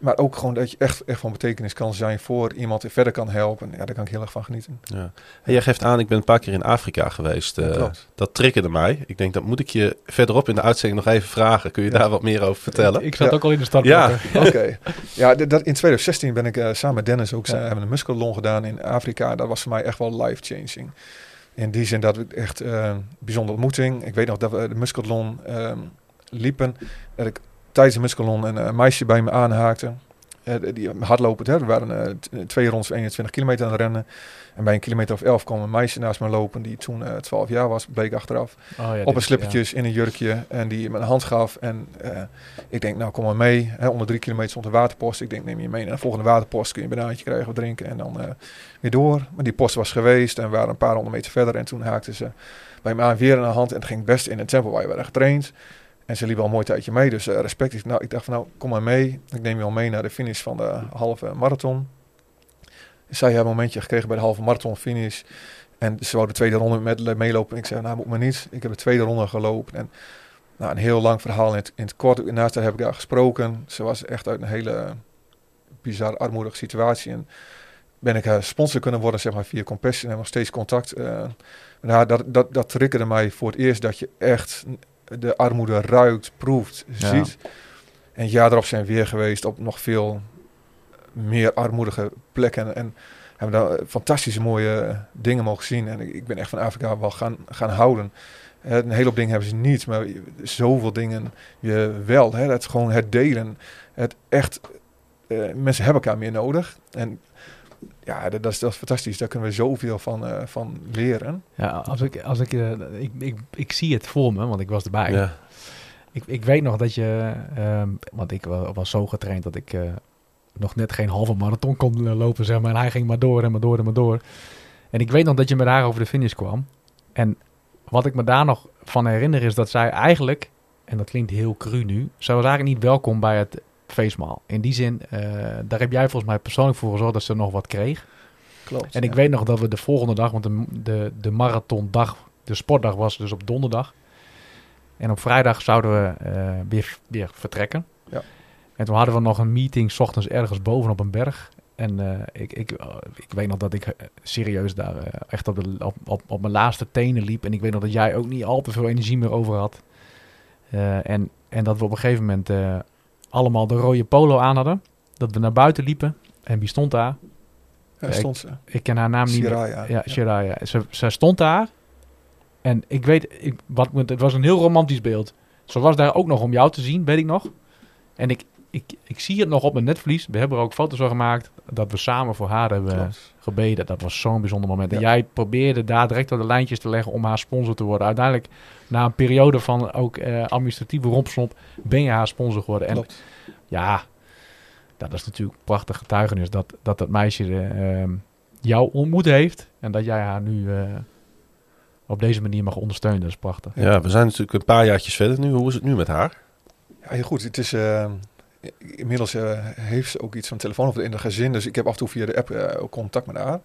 Maar ook gewoon dat je echt, echt van betekenis kan zijn voor iemand die verder kan helpen. Ja, daar kan ik heel erg van genieten. Ja. En jij geeft aan, ik ben een paar keer in Afrika geweest. Ja, klopt. dat triggerde mij. Ik denk, dat moet ik je verderop in de uitzending nog even vragen. Kun je Ja. daar wat meer over vertellen? Ik, ik zat Ja. ook al in de stad. Ja. Oké. Ja, dat, in 2016 ben ik eh, samen met Dennis ook Ja. eh, hebben een muskelon gedaan in Afrika. Dat was voor mij echt wel life-changing. In die zin dat we echt eh bijzondere ontmoeting. Ik weet nog dat we de muskelon ehm, liepen. Dat ik tijdens de muskelon een eh, meisje bij me aanhaakte. Eh, die hardlopend, hè. We waren eh, twee rondes van 21 kilometer aan het rennen. En bij een kilometer of 11 kwam een meisje naast me lopen die toen eh 12 jaar was, bleek achteraf Oh, ja, op een slippertjes in een jurkje en die me een hand gaf. En ik denk, nou kom maar mee. Hè, onder drie kilometer stond een waterpost. Ik denk, neem je mee naar de volgende waterpost. Kun je een banaantje krijgen of drinken en dan weer door. Maar die post was geweest en we waren een paar honderd meter verder. En toen haakten ze bij me aan weer aan de hand. En het ging best in het tempo waar je waren getraind. En ze liepen al een mooi tijdje mee, dus eh, respect. Ik, nou, ik dacht van nou, kom maar mee. Ik neem je al mee naar de finish van de halve marathon. Zij hebben een momentje gekregen bij de halve marathon finish. En ze wou de tweede ronde met me meelopen. En ik zei, nou moet maar niet. Ik heb de tweede ronde gelopen. En nou, een heel lang verhaal in het, in het kort. Naast heb ik daar gesproken. Ze was echt uit een hele bizar armoedige situatie. En ben ik haar sponsor kunnen worden, zeg maar, via Compassion. En nog steeds contact. eh nou, dat, dat, dat triggerde mij voor het eerst dat je echt de armoede ruikt, proeft, Ja. ziet. En jaar erop zijn we weer geweest op nog veel meer armoedige plekken. En hebben daar fantastische mooie dingen mogen zien. En ik, ik ben echt van Afrika wel gaan, gaan houden. Eh, Een hele hoop dingen hebben ze niet, maar zoveel dingen je wel. Hè? Dat is gewoon het delen. Het echt, eh, mensen hebben elkaar meer nodig. En ja, dat, dat is, dat is fantastisch. Daar kunnen we zoveel van, eh, van leren. Ja, als ik, als ik, eh, ik, ik, ik zie het voor me, want ik was erbij. Ja. Ik, ik weet nog dat je, ehm, want ik wa- was zo getraind dat ik eh, nog net geen halve marathon kon lopen, zeg maar. En hij ging maar door en maar door en maar door. En ik weet nog dat je met haar over de finish kwam. En wat ik me daar nog van herinner is dat zij eigenlijk, en dat klinkt heel cru nu, zij was eigenlijk niet welkom bij het feestmaal. In die zin, eh, daar heb jij volgens mij persoonlijk voor gezorgd dat ze nog wat kreeg. Klopt. En ik ja. weet nog dat we de volgende dag, want de, de, de marathondag, de sportdag was dus op donderdag. En op vrijdag zouden we eh, weer, weer vertrekken. Ja. En toen hadden we nog een meeting, 's ochtends ergens boven op een berg. En eh, ik, ik, ik weet nog dat ik serieus daar echt op, de, op, op, op mijn laatste tenen liep. En ik weet nog dat jij ook niet al te veel energie meer over had. En, en dat we op een gegeven moment allemaal de rode polo aan hadden. Dat we naar buiten liepen. En wie stond daar? Ja, ik- stond ze. Ik ken haar naam niet meer. Ja, Shiraya. Ze, ze stond daar. En ik weet, ik, wat, het was een heel romantisch beeld. Ze was daar ook nog om jou te zien, weet ik nog. En ik, ik, ik zie het nog op mijn netvlies. We hebben er ook foto's van gemaakt. Dat we samen voor haar hebben Klopt. gebeden. Dat was zo'n bijzonder moment. En jij probeerde daar direct op de lijntjes te leggen om haar sponsor te worden. Uiteindelijk, na een periode van ook eh, administratieve rompslomp, ben je haar sponsor geworden. En Klopt. ja, dat is natuurlijk een prachtig getuigenis dat dat, dat meisje ehm, jou ontmoet heeft. En dat jij haar nu eh, op deze manier mag ondersteunen. Dat is prachtig. Ja, we zijn natuurlijk een paar jaartjes verder nu. Hoe is het nu met haar? Ja, heel goed. Het is, eh, inmiddels eh, heeft ze ook iets van telefoon of in het gezin. Dus ik heb af en toe via de app eh, ook contact met haar.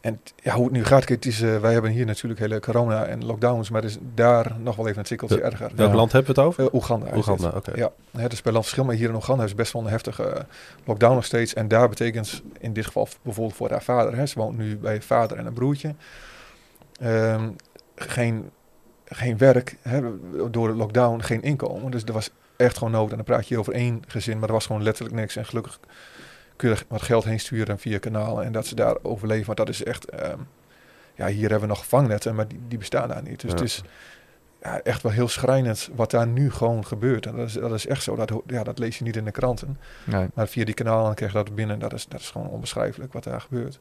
En ja, hoe het nu gaat, het is, eh, wij hebben hier natuurlijk hele corona en lockdowns. Maar is daar nog wel even een tikkeltje De- erger. Welk Ja. land hebben we het over? Eh, Oeganda. Oeganda, oké. Ja, het is per land verschil, maar hier in Oeganda is best wel een heftige eh, lockdown nog steeds. En daar betekent in dit geval bijvoorbeeld voor haar vader, hè, ze woont nu bij vader en een broertje, ehm, geen, geen werk, hè, door de lockdown geen inkomen. Dus er was echt gewoon nood. En dan praat je over één gezin, maar er was gewoon letterlijk niks. En gelukkig kun je er wat geld heen sturen via kanalen en dat ze daar overleven. Maar dat is echt, ehm, ja, hier hebben we nog vangnetten, maar die, die bestaan daar niet. Dus Ja. het is ja, echt wel heel schrijnend wat daar nu gewoon gebeurt. En dat is, dat is echt zo. Dat, ja, dat lees je niet in de kranten. Nee. Maar via die kanalen krijg je dat binnen. Dat is, dat is gewoon onbeschrijfelijk wat daar gebeurt.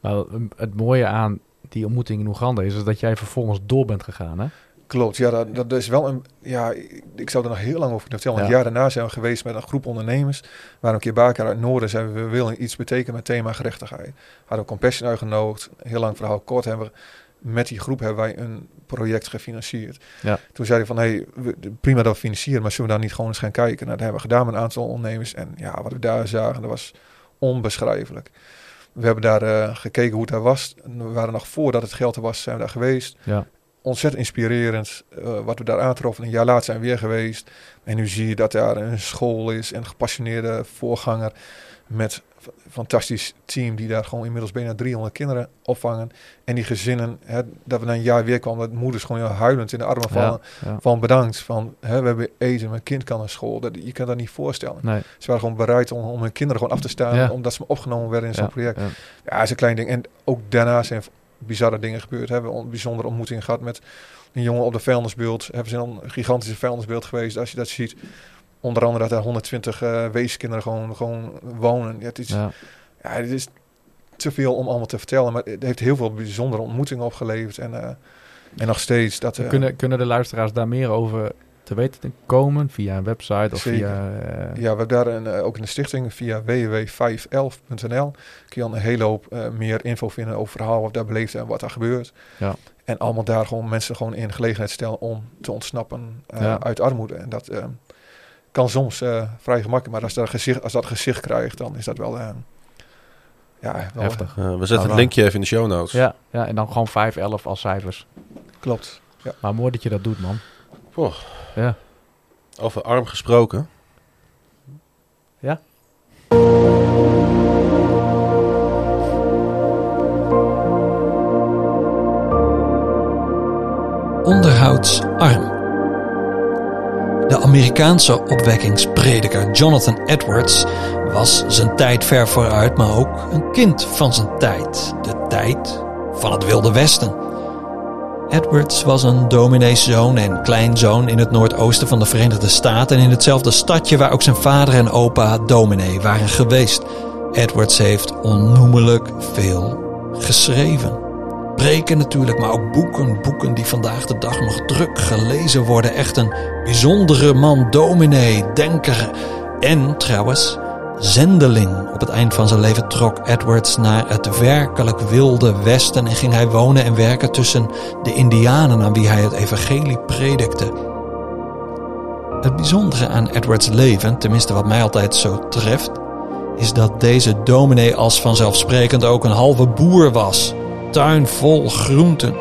Maar um, het mooie aan die ontmoeting in Oeganda is, is dat jij vervolgens door bent gegaan. Hè? Klopt, ja, dat, dat is wel een. Ja, ik, zou er nog heel lang over kunnen vertellen. Want Ja. jaar daarna zijn we geweest met een groep ondernemers. Waren een keer elkaar uit noorden. Zijn we, willen iets betekenen met thema gerechtigheid. Hadden we Compassion uitgenodigd. Heel lang verhaal kort hebben we. Met die groep hebben wij een project gefinancierd. Ja. Toen zei hij van, hey, we- prima dat we financieren, maar zullen we daar niet gewoon eens gaan kijken? Nou, dat hebben we gedaan met een aantal ondernemers. En ja, wat we daar zagen, dat was onbeschrijfelijk. We hebben daar eh, gekeken hoe het daar was. We waren nog voordat het geld er was, zijn we daar geweest Ja. Ontzettend inspirerend eh, wat we daar aantroffen. Een jaar later zijn we weer geweest. En nu zie je dat daar een school is, een gepassioneerde voorganger met een fantastisch team die daar gewoon inmiddels bijna 300 kinderen opvangen. En die gezinnen, hè, dat we na een jaar weer kwamen, dat moeders gewoon huilend in de armen vallen. ja. Van bedankt, van hè, we hebben eten, mijn kind kan naar school. Dat, je kan dat niet voorstellen. Nee. Ze waren gewoon bereid om, om hun kinderen gewoon af te staan, Ja. omdat ze opgenomen werden in zo'n project. ja. Ja, dat is een klein ding. En ook daarna zijn bizarre dingen gebeurd. We hebben een bijzondere ontmoeting gehad met een jongen op de vuilnisbeeld. Hebben ze een gigantische vuilnisbeeld geweest. Als je dat ziet, onder andere dat daar 120 eh weeskinderen gewoon, gewoon wonen. Ja, het, is, ja. Ja. het is te veel om allemaal te vertellen. Maar het heeft heel veel bijzondere ontmoetingen opgeleverd. En, eh, en nog steeds dat... eh, Kunnen, kunnen de luisteraars daar meer over te te weten te komen via een website of Zeker. via... eh, Ja, we hebben daar een, eh, ook in de stichting via www.511.nl kun je dan een hele hoop eh, meer info vinden over verhaal wat daar beleefd en wat daar gebeurt. Ja. En allemaal daar gewoon mensen gewoon in gelegenheid stellen om te ontsnappen eh, Ja. uit armoede. En dat kan soms eh, vrij gemakkelijk, maar als dat, gezicht, als dat gezicht krijgt, dan is dat wel, eh, ja, wel Heftig. We zetten Ah, het linkje even in de show notes. ja, ja, en dan gewoon 5, 11 als cijfers. klopt. Ja. Maar mooi dat je dat doet, man. Oh. Ja. Over arm gesproken. Ja. onderhoudsarm. De Amerikaanse opwekkingsprediker Jonathan Edwards was zijn tijd ver vooruit, maar ook een kind van zijn tijd. De tijd van het Wilde Westen. Edwards was een domineeszoon en kleinzoon in het noordoosten van de Verenigde Staten en in hetzelfde stadje waar ook zijn vader en opa dominee waren geweest. Edwards heeft onnoemelijk veel geschreven. Preken natuurlijk, maar ook boeken. Boeken die vandaag de dag nog druk gelezen worden. Echt een bijzondere man, dominee, denker. En trouwens, zendeling. Op het eind van zijn leven trok Edwards naar het werkelijk wilde westen en ging hij wonen en werken tussen de Indianen aan wie hij het evangelie predikte. Het bijzondere aan Edwards leven, tenminste wat mij altijd zo treft, is dat deze dominee als vanzelfsprekend ook een halve boer was. Tuin vol groenten.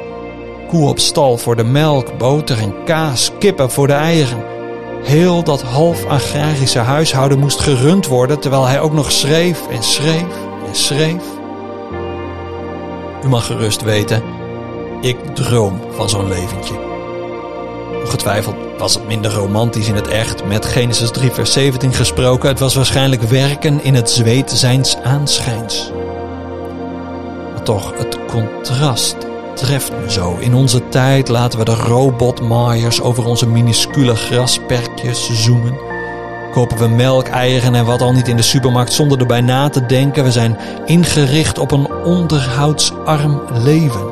Koe op stal voor de melk, boter en kaas, kippen voor de eieren. Heel dat half agrarische huishouden moest gerund worden terwijl hij ook nog schreef en schreef en schreef. U mag gerust weten, ik droom van zo'n leventje. Ongetwijfeld was het minder romantisch in het echt, met Genesis 3 vers 17 gesproken. Het was waarschijnlijk werken in het zweet zijns aanschijns. Maar toch, het contrast treft me zo. In onze tijd laten we de robotmaaiers over onze minuscule grasperkjes zoemen. Kopen we melk, eieren en wat al niet in de supermarkt zonder erbij na te denken. We zijn ingericht op een onderhoudsarm leven.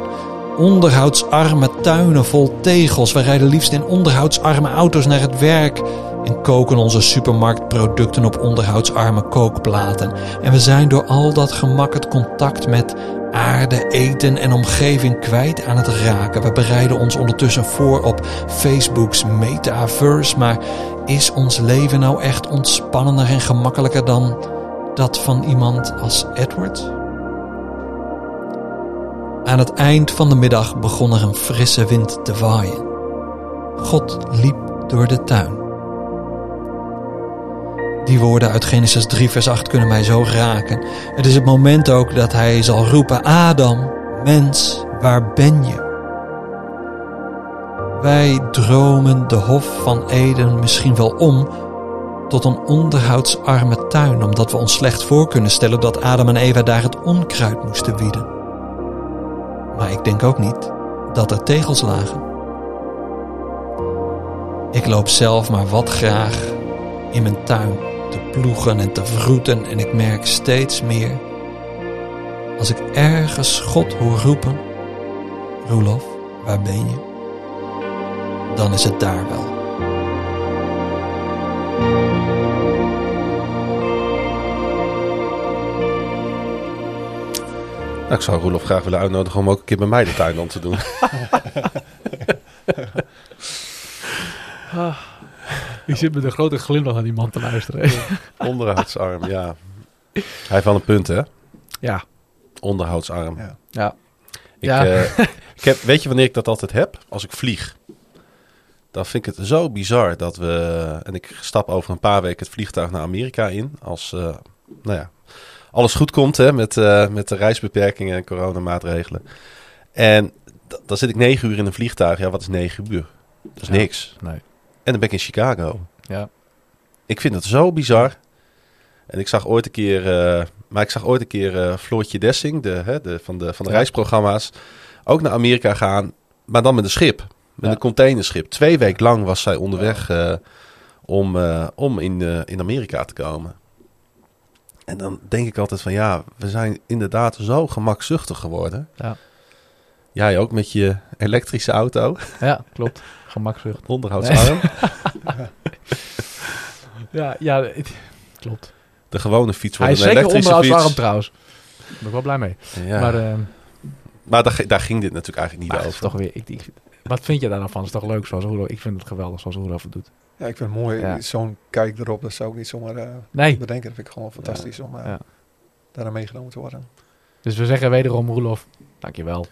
Onderhoudsarme tuinen vol tegels. We rijden liefst in onderhoudsarme auto's naar het werk. En koken onze supermarktproducten op onderhoudsarme kookplaten. En we zijn door al dat gemak het contact met aarde, eten en omgeving kwijt aan het raken. We bereiden ons ondertussen voor op Facebook's metaverse. Maar is ons leven nou echt ontspannender en gemakkelijker dan dat van iemand als Edward? Aan het eind van de middag begon er een frisse wind te waaien. God liep door de tuin. Die woorden uit Genesis 3, vers 8 kunnen mij zo raken. Het is het moment ook dat hij zal roepen: Adam, mens, waar ben je? Wij dromen de Hof van Eden misschien wel om tot een onderhoudsarme tuin, omdat we ons slecht voor kunnen stellen dat Adam en Eva daar het onkruid moesten wieden. Maar ik denk ook niet dat er tegels lagen. Ik loop zelf maar wat graag in mijn tuin te ploegen en te vroeten en ik merk steeds meer als ik ergens God hoor roepen, Roelof, waar ben je? Dan is het daar wel. Nou, ik zou Roelof graag willen uitnodigen om ook een keer bij mij de tuin dan te doen. Je zit met een grote glimlach aan die man te luisteren. Onderhoudsarm, ja. Hij heeft wel een punt, hè? ja. Onderhoudsarm. Ja. Ja. Ik, Ja. eh, ik heb, weet je wanneer ik dat altijd heb? Als ik vlieg. Dan vind ik het zo bizar dat we... En ik stap over een paar weken het vliegtuig naar Amerika in. Als, eh, nou ja, alles goed komt hè, met, eh, met de reisbeperkingen en coronamaatregelen. En dan zit ik negen uur in een vliegtuig. Ja, wat is negen uur? Dat is Ja. niks. Nee. En dan ben ik in Chicago. Ja. Ik vind het zo bizar. En ik zag ooit een keer, eh, maar ik zag ooit een keer eh, Floortje Dessing, de, hè, de, van de, van de Ja. reisprogramma's, ook naar Amerika gaan, maar dan met een schip, met Ja. een containerschip. Twee weken lang was zij onderweg eh, om, om in, in Amerika te komen. En dan denk ik altijd van ja, we zijn inderdaad zo gemakzuchtig geworden. Ja. Jij ook met je elektrische auto, Ja, klopt. Gemakzucht. onderhoudsarm. Ja, ja, het- klopt. De gewone fiets Hij wordt is een zeker onderhoudsarm fiets. trouwens. Daar ben ik wel blij mee. Ja. Maar Maar, eh, daar, daar ging dit natuurlijk eigenlijk niet maar het is over. toch weer... Ik, ik, wat vind je daar dan van? Het is toch leuk zoals Roelof? Ik vind het geweldig zoals Roelof het doet. Ja, ik vind het mooi. Ja. Zo'n kijk erop, dat zou ik niet zomaar eh, Nee. bedenken. Dat vind ik gewoon fantastisch om uh, Ja. daaraan meegenomen te worden. Dus we zeggen wederom Roelof, dankjewel.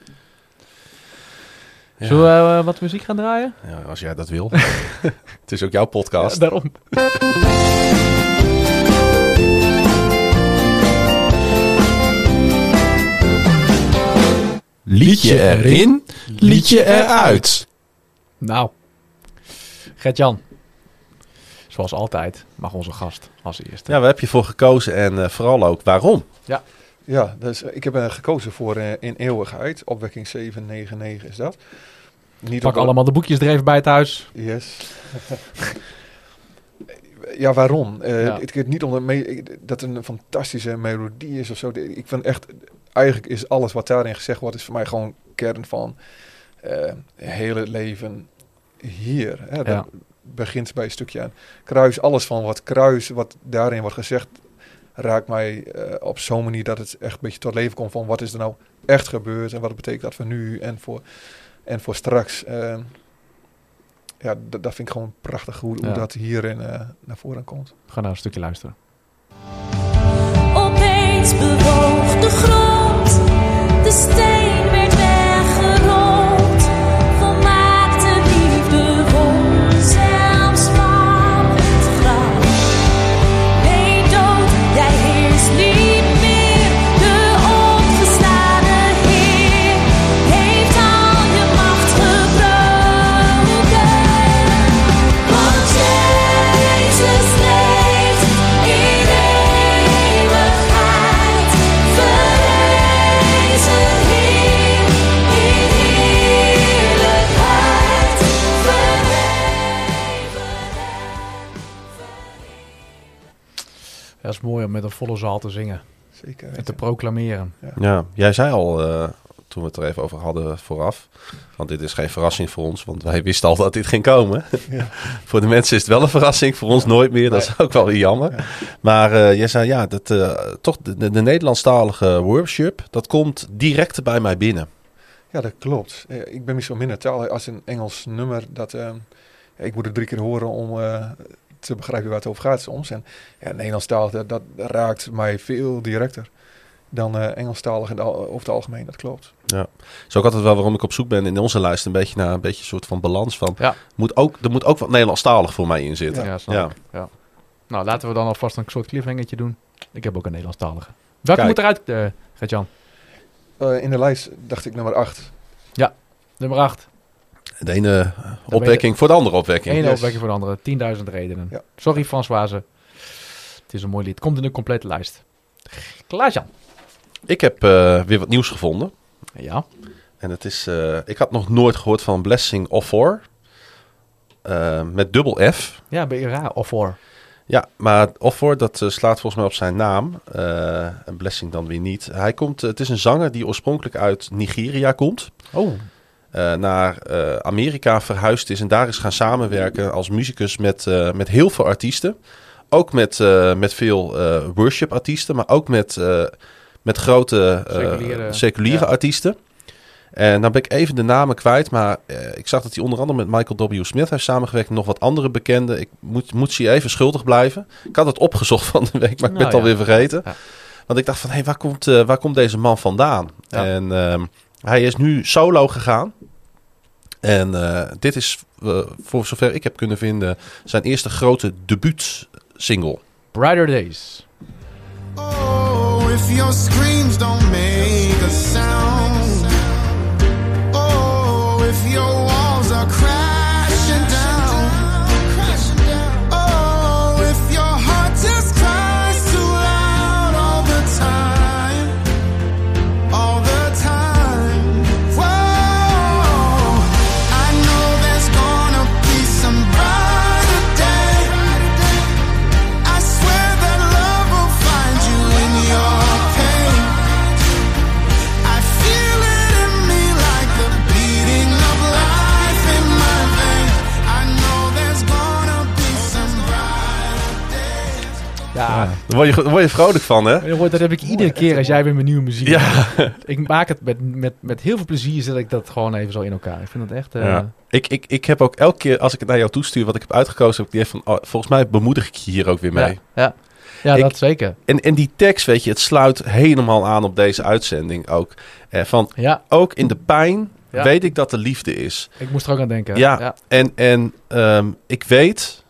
Zullen we eh, wat muziek gaan draaien? Ja, als jij dat wil. het is ook jouw podcast. Ja, daarom. Liedje erin, liedje eruit. Nou, Gert-Jan. Zoals altijd mag onze gast als eerste. Ja, waar heb je voor gekozen en eh, vooral ook waarom? Ja, dus eh, ik heb uh, gekozen voor uh, In Eeuwigheid. Opwekking 799 is dat. Niet Pak allemaal de boekjes er even bij thuis. Yes. ja, waarom? Uh, Ja. Het gaat niet om dat, me- dat het een fantastische melodie is of zo. Ik vind echt, eigenlijk is alles wat daarin gezegd wordt, is voor mij gewoon kern van hele leven hier. Hè? Dat Ja. begint bij een stukje aan kruis. Alles van wat kruis, wat daarin wordt gezegd, raakt mij uh, op zo'n manier dat het echt een beetje tot leven komt van wat is er nou echt gebeurd en wat betekent dat voor nu en voor, en voor straks. Uh, ja, dat, dat vind ik gewoon prachtig hoe, hoe Ja. dat hierin uh, naar voren komt. Ga naar een stukje luisteren. Opeens bewoog de grond, de steen dat is mooi om met een volle zaal te zingen Zeker. en te proclameren. Ja, jij zei al eh, toen we het er even over hadden vooraf. Want dit is geen verrassing voor ons, want wij wisten al dat dit ging komen. Ja. voor de mensen is het wel een verrassing, voor ons nooit meer. Dat is ook wel weer jammer. Ja. Maar eh, jij zei ja, dat, eh, toch de, de, de Nederlandstalige worship, dat komt direct bij mij binnen. Ja, dat klopt. Eh, Ik ben misschien minder taal als een Engels nummer. Dat, eh, ik moet het drie keer horen om eh, te begrijpen waar het over gaat soms. En ja, Nederlandstalig, dat, dat raakt mij veel directer dan eh Engelstalig al- over het algemeen. Dat klopt. Zo ook altijd wel waarom ik op zoek ben in onze lijst een beetje naar een beetje een soort van balans van. Ja. Moet ook, er moet ook wat Nederlandstalig voor mij in zitten. Ja, Ja. Ja. Nou, laten we dan alvast een soort cliffhangertje doen. Ik heb ook een Nederlandstalige. Welke Kijk. moet eruit, eh Gert-Jan? Eh, in de lijst dacht ik nummer 8. Nummer 8. De ene opwekking voor de andere opwekking. Eén Yes. opwekking voor de andere. 10.000 redenen. Ja. Sorry Françoise. Het is een mooi lied. Komt in een complete lijst. Klaas-Jan. Ik heb eh, weer wat nieuws gevonden. Ja. En het is, eh, ik had nog nooit gehoord van Blessing of For. Eh, met dubbel F. Ja, ben je raar. Of voor. Ja, maar Offor, dat slaat volgens mij op zijn naam. Eh en Blessing dan weer niet. Hij komt, het is een zanger die oorspronkelijk uit Nigeria komt. Oh. Eh, naar eh, Amerika verhuisd is en daar is gaan samenwerken als muzikus met, eh, met heel veel artiesten. Ook met, met veel worship artiesten, maar ook met, met grote Seculiere, seculiere ja. artiesten. En dan ben ik even de namen kwijt, maar ik zag dat hij onder andere met Michael W. Smith heeft samengewerkt en nog wat andere bekenden. Ik moet, moet ze even schuldig blijven. Ik had het opgezocht van de week, maar ik ben Nou het ja. alweer vergeten. Ja. Want ik dacht van, hé, waar, komt, waar komt deze man vandaan? En ehm, hij is nu solo gegaan. En eh, dit is, eh, voor zover ik heb kunnen vinden, zijn eerste grote debuut-single. Brighter Days. Oh, if your screams don't make a sound. Word je, word je vrolijk van, hè? Dat heb ik iedere keer als jij weer mijn nieuwe muziek Ja. Ik maak het met, met, met heel veel plezier, zet ik dat gewoon even zo in elkaar. Ik vind het echt... eh, Ja. Ik, ik, ik heb ook elke keer als ik het naar jou toestuur, wat ik heb uitgekozen, heb ik die van, oh, volgens mij bemoedig ik je hier ook weer mee. Ja, ja. ja Ik- dat zeker. En, en die tekst, weet je, het sluit helemaal aan op deze uitzending ook. Eh, van, Ja, ook in de pijn weet ik dat er liefde is. ik moest er ook aan denken. Ja. ja. En, en ehm, ik weet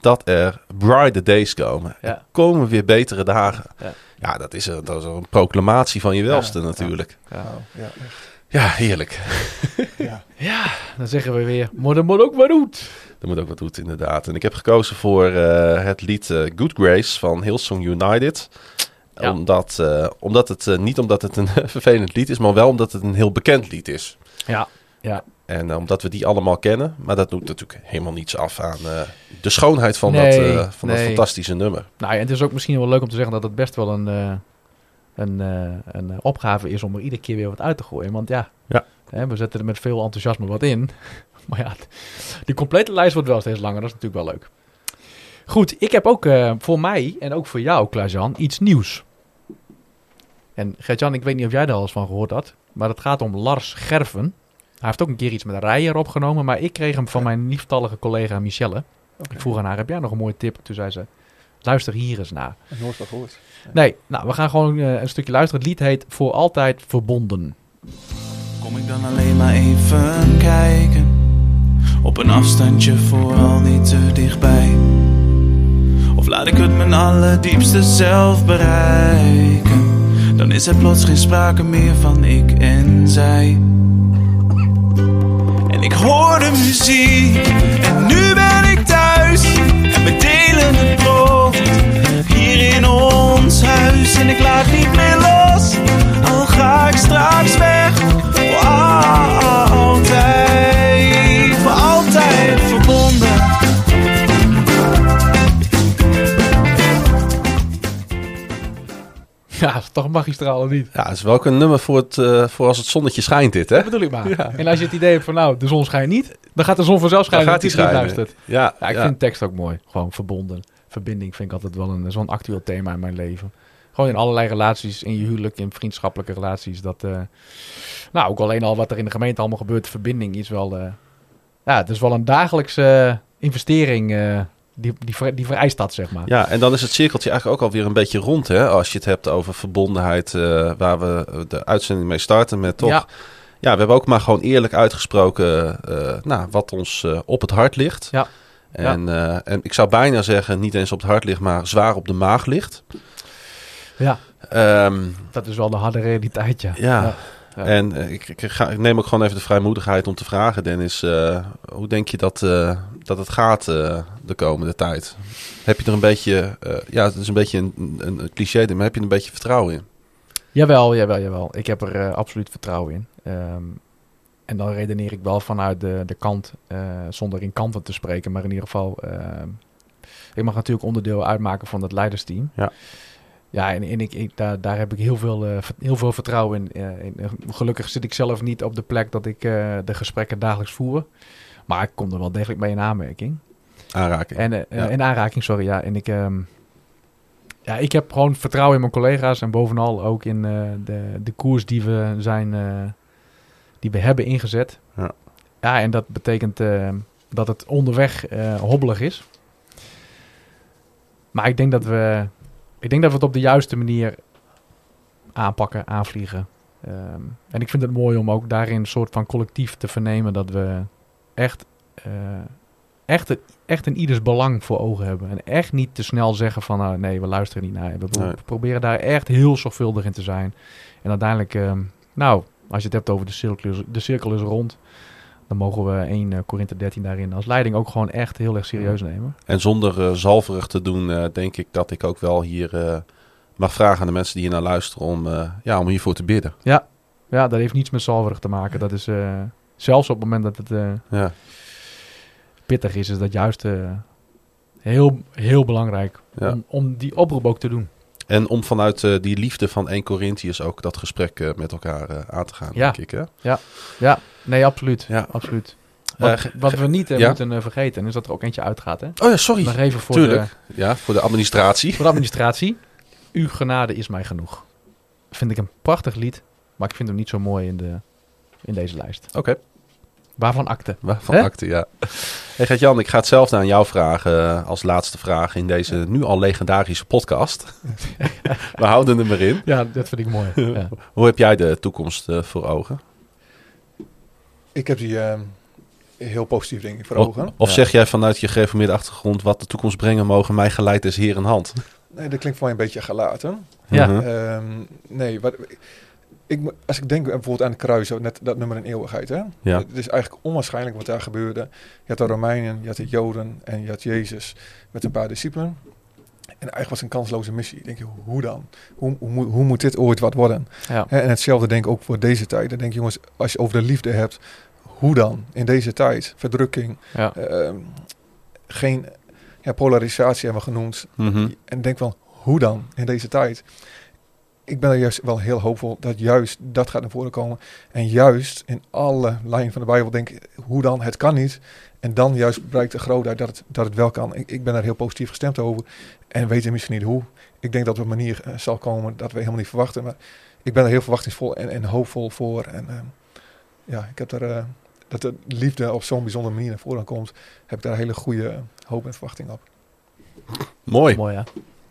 dat er brighter days komen. Ja. Er komen weer betere dagen. Ja. Ja, dat, is een, dat is een proclamatie van je welste Ja, natuurlijk. ja. Ja, echt. Ja, heerlijk. Ja. Ja, dan zeggen we weer, maar dat moet ook maar goed. Dat moet ook wat doet, inderdaad. En ik heb gekozen voor eh, het lied eh, Good Grace van Hillsong United. Ja. Omdat, eh, omdat het, niet omdat het een vervelend lied is, maar wel omdat het een heel bekend lied is. Ja, ja. En eh, omdat we die allemaal kennen. Maar dat doet natuurlijk helemaal niets af aan eh, de schoonheid van, Nee, dat, eh, van dat nee. fantastische nummer. Nou ja, het is ook misschien wel leuk om te zeggen dat het best wel een, eh, een, eh, een opgave is om er iedere keer weer wat uit te gooien. Want ja, Ja. Hè, we zetten er met veel enthousiasme wat in. Maar ja, die complete lijst wordt wel steeds langer. Dat is natuurlijk wel leuk. Goed, ik heb ook eh, voor mij en ook voor jou, Klaas-Jan, iets nieuws. En Gert-Jan, ik weet niet of jij daar al eens van gehoord had. Maar het gaat om Lars Gerven. Hij heeft ook een keer iets met Rijer opgenomen. Maar ik kreeg hem van mijn lieftallige collega Michelle. Ik vroeg aan haar, heb jij nog een mooie tip? Toen zei ze, luister hier eens naar. Ik heb nooit van gehoord. Nee, nou, we gaan gewoon eh, een stukje luisteren. Het lied heet Voor Altijd Verbonden. Kom ik dan alleen maar even kijken Op een afstandje vooral niet te dichtbij Of laat ik het mijn allerdiepste zelf bereiken Dan is er plots geen sprake meer van ik en zij En ik hoor de muziek. En nu ben ik thuis. En we delen het brood Hier in ons huis. En ik laat niet meer los. Al ga ik straks weg Ja, toch een magistrale lied. Ja, het is wel ook een nummer voor, het, eh, voor als het zonnetje schijnt dit, hè? Dat bedoel ik maar. En als je het idee hebt van, nou, de zon schijnt niet, dan gaat de zon vanzelf Dan schijnen. gaat hij luistert. Ja, Ja, ik ja. vind de tekst ook mooi. Gewoon verbonden. Verbinding vind ik altijd wel een zo'n actueel thema in mijn leven. Gewoon in allerlei relaties, in je huwelijk, in vriendschappelijke relaties. Dat, eh, nou, ook alleen al wat er in de gemeente allemaal gebeurt, verbinding is wel, eh, ja, het is wel een dagelijkse investering die, die, die vereist dat, zeg maar. Ja, en dan is het cirkeltje eigenlijk ook alweer een beetje rond, hè? Als je het hebt over verbondenheid, eh, waar we de uitzending mee starten met toch... Ja. Ja, we hebben ook maar gewoon eerlijk uitgesproken eh, nou, wat ons eh, op het hart ligt. Ja. En, en ik zou bijna zeggen, niet eens op het hart ligt, maar zwaar op de maag ligt. Ja, Ehm, dat is wel de harde realiteit, ja. ja. Ja. En eh, ik, ik, ga, ik neem ook gewoon even de vrijmoedigheid om te vragen, Dennis. eh, hoe denk je dat, eh, dat het gaat de komende tijd? Heb je er een beetje, ja, het is een beetje een, een, een cliché, maar heb je er een beetje vertrouwen in? Jawel, jawel, jawel. Ik heb er absoluut vertrouwen in. Ehm, en dan redeneer ik wel vanuit de, de kant, zonder in kanten te spreken, maar in ieder geval, ehm, ik mag natuurlijk onderdeel uitmaken van het leidersteam. Ja. Ja, en, en ik, ik, daar, daar heb ik heel veel, ver- heel veel vertrouwen in. Eh, in. Gelukkig zit ik zelf niet op de plek dat ik eh, de gesprekken dagelijks voer. Maar ik kom er wel degelijk mee in aanmerking. Aanraking. En, Ja. in aanraking, sorry. Ja, en ik, ehm, ja, ik heb gewoon vertrouwen in mijn collega's en bovenal ook in de, de koers die we zijn, die we hebben ingezet. Ja. ja en dat betekent dat het onderweg hobbelig is. Maar ik denk dat we, ik denk dat we het op de juiste manier aanpakken, aanvliegen. Ehm, en ik vind het mooi om ook daarin een soort van collectief te vernemen dat we echt, eh, echt, echt een ieders belang voor ogen hebben. En echt niet te snel zeggen van nou, nee, we luisteren niet naar. We pro- Nee. proberen daar echt heel zorgvuldig in te zijn. En uiteindelijk, ehm, nou, als je het hebt over de cirkel, de cirkel is rond. Dan mogen we 1 eh, Korinthe 13 daarin als leiding ook gewoon echt heel erg serieus nemen. En zonder eh, zalverig te doen, eh, denk ik dat ik ook wel hier mag vragen aan de mensen die hier naar luisteren om, ja, om hiervoor te bidden. Ja, dat heeft niets met zalverig te maken. Dat is zelfs op het moment dat het Ja, pittig is, is dat juist heel, heel belangrijk ja. om, om die oproep ook te doen. En om vanuit eh, die liefde van 1 Corinthians ook dat gesprek eh, met elkaar eh, aan te gaan, Ja. denk ik. Hè? Ja, nee, absoluut. Ja. absoluut. Wat, wat we niet ja? moeten vergeten is dat er ook eentje uitgaat. Hè? oh ja, sorry. Nog even voor de, Tuurlijk. Ja, voor de administratie. voor de administratie. Uw genade is mij genoeg. Vind ik een prachtig lied, maar ik vind hem niet zo mooi in, de, in deze lijst. Oké. Waarvan akte? Van Hè? akte, ja. Hey Gert-Jan, ik ga hetzelfde aan jou vragen eh, als laatste vraag in deze nu al legendarische podcast. We houden hem erin. Ja, dat vind ik mooi. Ja. Hoe heb jij de toekomst eh, voor ogen? Ik heb die eh, heel positief denk ik voor ogen. of Ja. zeg jij vanuit je gereformeerde achtergrond... wat de toekomst brengen mogen, mij geleid is Heer in hand? Nee, dat klinkt voor mij een beetje gelaten. Ja. Mhm. Ehm, nee, wat, ik, mo- als ik denk bijvoorbeeld aan het kruis, net dat nummer in eeuwigheid. Hè? Ja. Het is eigenlijk onwaarschijnlijk wat daar gebeurde. Je had de Romeinen, je had de Joden en je had Jezus met een paar discipelen. En eigenlijk was het een kansloze missie. Denk je, hoe dan? Hoe, hoe, moet- hoe moet dit ooit wat worden? Ja. En hetzelfde denk ik ook voor deze tijd. Dan denk je, jongens, als je over de liefde hebt, hoe dan? In deze tijd, verdrukking, Ja. ehm, geen ja, polarisatie hebben we genoemd. Mhm. En denk wel, hoe dan in deze tijd? Ik ben er juist wel heel hoopvol dat juist dat gaat naar voren komen. En juist in alle lijnen van de Bijbel denk ik, hoe dan? Het kan niet. En dan juist blijkt de grootheid dat het, dat het wel kan. Ik, ik ben er heel positief gestemd over. En weet misschien niet hoe. Ik denk dat er een manier eh, zal komen dat we helemaal niet verwachten. Maar ik ben er heel verwachtingsvol en, en hoopvol voor. En ehm, ja, ik heb daar... eh, dat de liefde op zo'n bijzondere manier naar voren komt, heb ik daar een hele goede hoop en verwachting op. Mooi. Mooi, hè?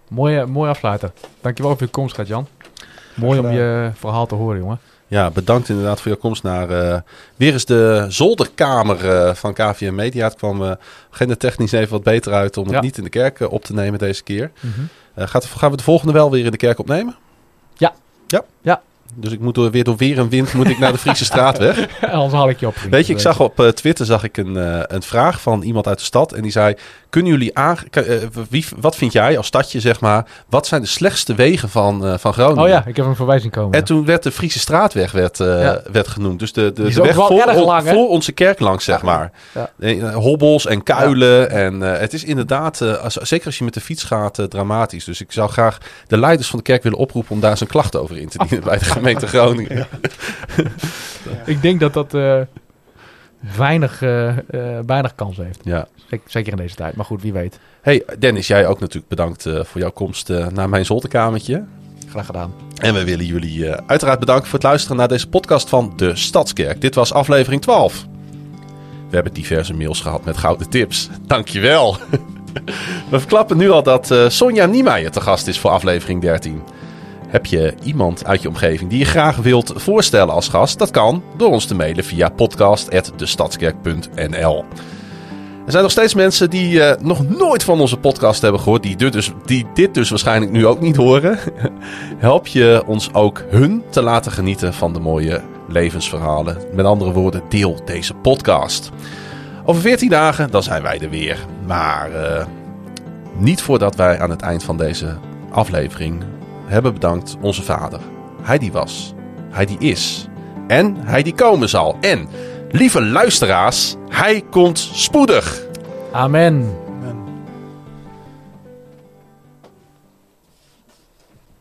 Mooi, mooi afsluiten. Dankjewel voor je komst, Gert-Jan. Mooi om je verhaal te horen, jongen. Ja, bedankt inderdaad voor je komst naar eh, weer eens de zolderkamer eh, van KVM Media. Het kwam eh technisch even wat beter uit om het Ja. niet in de kerk op te nemen deze keer. Mhm. Eh, gaat, gaan we de volgende wel weer in de kerk opnemen? Ja. Ja? Ja. Dus ik moet door, weer door weer en wind moet ik naar de Friese straatweg. Anders haal ik je op. Weet je, ik zag op eh, Twitter zag ik een, eh, een vraag van iemand uit de stad. En die zei, kunnen jullie aan... eh, wie, wat vind jij als stadje, zeg maar... Wat zijn de slechtste wegen van, van Groningen? Oh ja, ik heb een verwijzing komen. En toen werd de Friese straatweg werd, Ja. werd genoemd. Dus de, de, weg voor, lang, voor onze kerk langs, zeg maar. Ja. Hobbels en kuilen. En het is inderdaad, als, zeker als je met de fiets gaat, dramatisch. Dus ik zou graag de leiders van de kerk willen oproepen... om daar zijn klacht over in te dienen bij de gemeente Groningen. Ik denk dat dat eh, weinig, eh, eh, weinig kans heeft. Ja. Zek- Zeker in deze tijd. Maar goed, wie weet. Hey Dennis, jij ook natuurlijk bedankt eh, voor jouw komst eh, naar mijn zolderkamertje. Graag gedaan. En we willen jullie eh, uiteraard bedanken voor het luisteren naar deze podcast van de Stadskerk. Dit was aflevering 12. We hebben diverse mails gehad met gouden tips. Dankjewel. We verklappen nu al dat eh, Sonja Niemeyer te gast is voor aflevering 13. Heb je iemand uit je omgeving die je graag wilt voorstellen als gast? Dat kan door ons te mailen via podcast.destadskerk.nl. Er zijn nog steeds mensen die eh, nog nooit van onze podcast hebben gehoord, die dit, dus, die dit dus waarschijnlijk nu ook niet horen. Help je ons ook hun te laten genieten van de mooie levensverhalen. Met andere woorden, deel deze podcast. Over 14 dagen, dan zijn wij er weer. Maar eh, niet voordat wij aan het eind van deze aflevering hebben bedankt onze vader. Hij die was, hij die is en hij die komen zal. En, lieve luisteraars, hij komt spoedig. Amen.